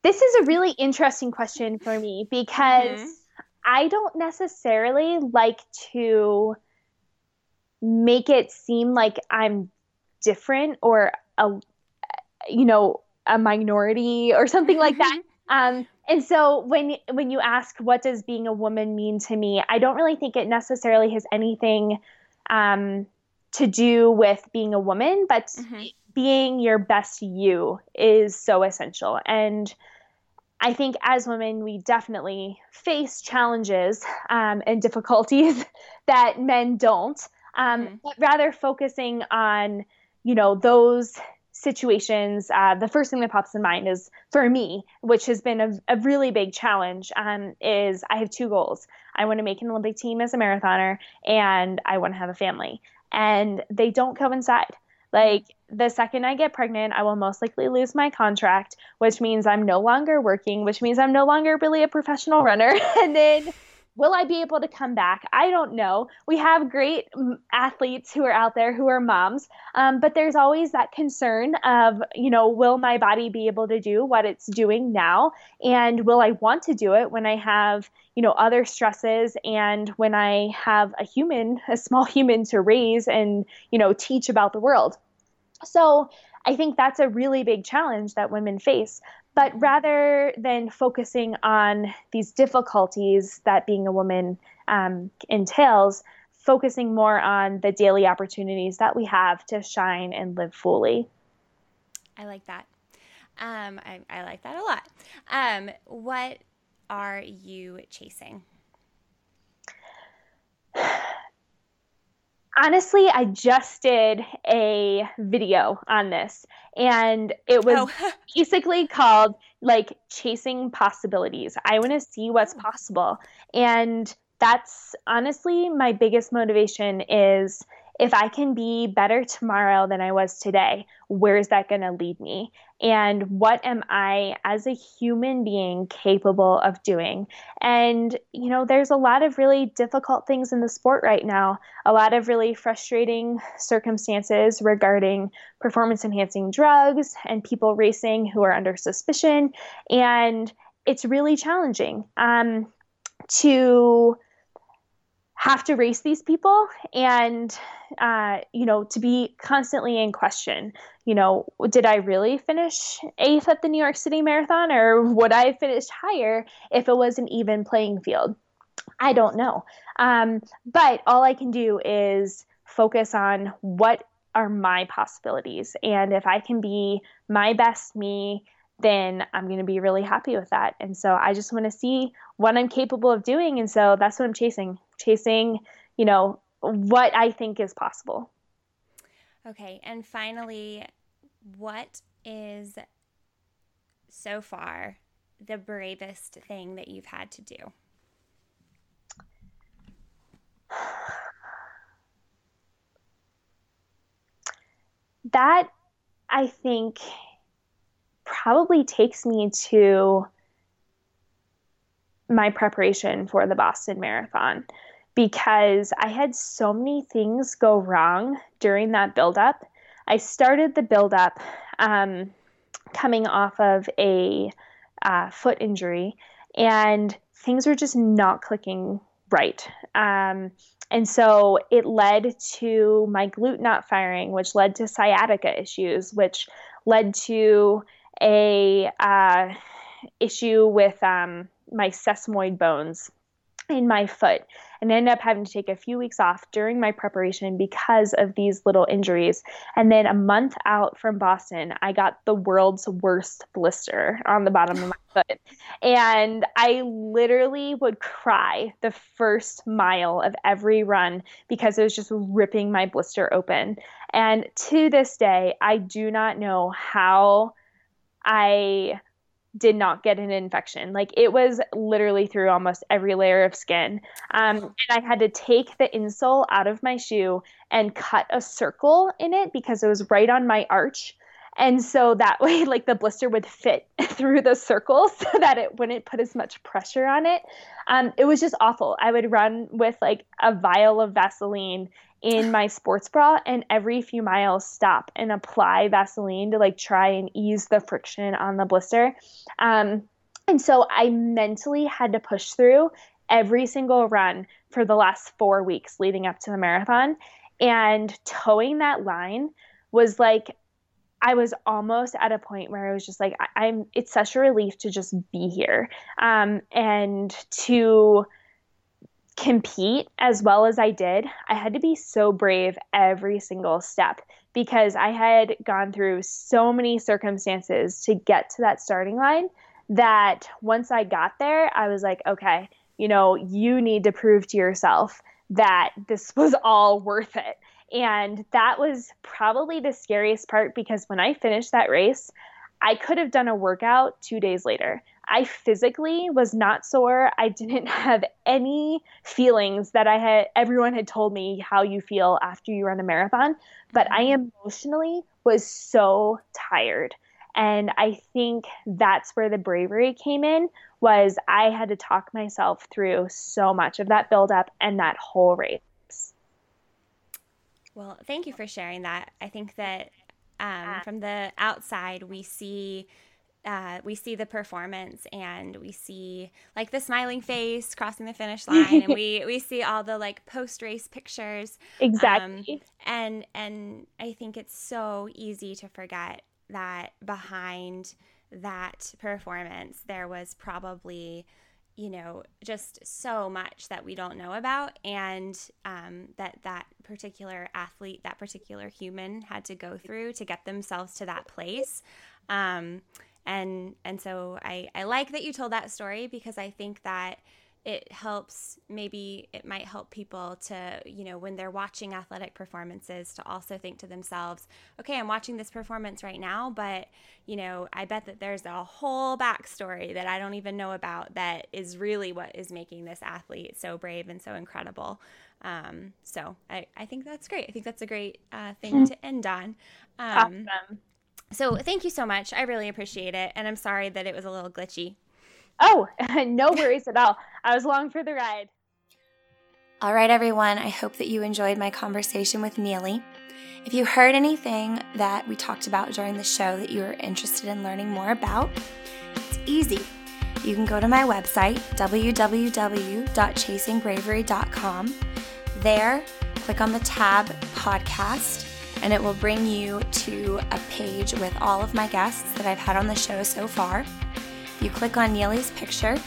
This is a really interesting question for me because mm-hmm. I don't necessarily like to make it seem like I'm different or a you know a minority or something like that. Mm-hmm. Um, and so when when you ask what does being a woman mean to me, I don't really think it necessarily has anything um, to do with being a woman, but mm-hmm. being your best you is so essential. And I think as women, we definitely face challenges um, and difficulties that men don't, um, mm-hmm. but rather focusing on, you know, those situations. Uh, the first thing that pops in mind is for me, which has been a, a really big challenge, um, is I have two goals. I want to make an Olympic team as a marathoner, and I want to have a family. And they don't coincide. Like the second I get pregnant, I will most likely lose my contract, which means I'm no longer working, which means I'm no longer really a professional runner. and then will I be able to come back? I don't know. We have great mm, athletes who are out there who are moms, um, but there's always that concern of, you know, will my body be able to do what it's doing now? And will I want to do it when I have, you know, other stresses and when I have a human, a small human to raise and, you know, teach about the world? So I think that's a really big challenge that women face. But rather than focusing on these difficulties that being a woman um, entails, focusing more on the daily opportunities that we have to shine and live fully. I like that. Um, I, I, like that a lot. Um, what are you chasing? Honestly, I just did a video on this, and it was oh. basically called like chasing possibilities. I want to see what's oh. possible, and that's honestly my biggest motivation is if I can be better tomorrow than I was today, where is that going to lead me? And what am I as a human being capable of doing? And, you know, there's a lot of really difficult things in the sport right now, a lot of really frustrating circumstances regarding performance enhancing drugs and people racing who are under suspicion. And it's really challenging um, to have to race these people and uh, you know to be constantly in question. You know did i really finish eighth at the new york city marathon or would i have finished higher if it was an even playing field? I don't know. Um, but all i can do is focus on what are my possibilities. And if i can be my best me then i'm going to be really happy with that and so i just want to see what i'm capable of doing and so that's what i'm chasing chasing, you know, what I think is possible. Okay. And finally, what is so far the bravest thing that you've had to do? That I think probably takes me to my preparation for the Boston Marathon because I had so many things go wrong during that buildup. I started the buildup um, coming off of a uh, foot injury, and things were just not clicking right. Um, and so it led to my glute not firing, which led to sciatica issues, which led to a uh, issue with um, my sesamoid bones in my foot and ended up having to take a few weeks off during my preparation because of these little injuries. And then a month out from Boston, I got the world's worst blister on the bottom of my foot. And I literally would cry the first mile of every run because it was just ripping my blister open. And to this day, I do not know how I did not get an infection. Like it was literally through almost every layer of skin. Um, and I had to take the insole out of my shoe and cut a circle in it because it was right on my arch. And so that way, like the blister would fit through the circle so that it wouldn't put as much pressure on it. Um, it was just awful. I would run with like a vial of Vaseline in my sports bra and every few miles stop and apply Vaseline to like try and ease the friction on the blister. Um, and so I mentally had to push through every single run for the last four weeks leading up to the marathon. And toeing that line was like, I was almost at a point where I was just like, I- am it's such a relief to just be here um, and to compete as well as I did, I had to be so brave every single step because I had gone through so many circumstances to get to that starting line that once I got there, I was like, okay, you know, you need to prove to yourself that this was all worth it. And that was probably the scariest part because when I finished that race, I could have done a workout two days later. I physically was not sore. I didn't have any feelings that I had everyone had told me how you feel after you run a marathon, but I mm-hmm. emotionally was so tired. And I think that's where the bravery came in was I had to talk myself through so much of that buildup and that whole race. Well, thank you for sharing that. I think that um, from the outside, we see uh, we see the performance and we see like the smiling face crossing the finish line and we we see all the like post race pictures exactly. um, and and i think it's so easy to forget that behind that performance there was probably you know just so much that we don't know about and um, that that particular athlete that particular human had to go through to get themselves to that place. Um, and and so I, I like that you told that story because I think that it helps maybe it might help people to you know when they're watching athletic performances to also think to themselves okay i'm watching this performance right now but you know i bet that there's a whole backstory that i don't even know about that is really what is making this athlete so brave and so incredible. Um, so I, I think that's great. I think that's a great uh, thing mm-hmm. to end on. Um, awesome so thank you so much. I really appreciate it. And I'm sorry that it was a little glitchy. Oh, no worries at all. I was along for the ride. All right, everyone. I hope that you enjoyed my conversation with Neely. If you heard anything that we talked about during the show that you are interested in learning more about, it's easy. You can go to my website, www.chasingbravery.com. There, click on the tab podcast and it will bring you to a page with all of my guests that I've had on the show so far. If you click on Neely's picture,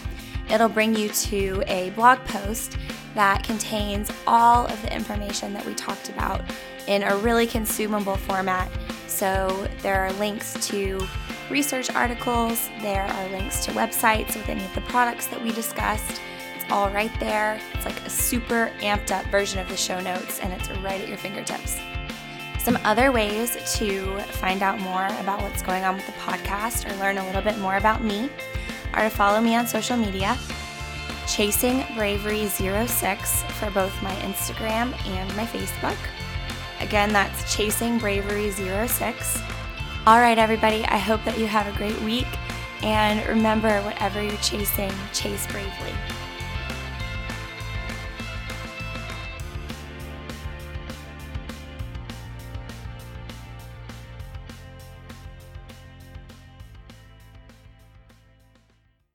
it'll bring you to a blog post that contains all of the information that we talked about in a really consumable format. So there are links to research articles, there are links to websites with any of the products that we discussed. It's all right there. It's like a super amped up version of the show notes, and it's right at your fingertips. Some other ways to find out more about what's going on with the podcast or learn a little bit more about me are to follow me on social media, Chasing Bravery 06 for both my Instagram and my Facebook. Again, that's Chasing Bravery 06. All right, everybody, I hope that you have a great week. And remember, whatever you're chasing, chase bravely.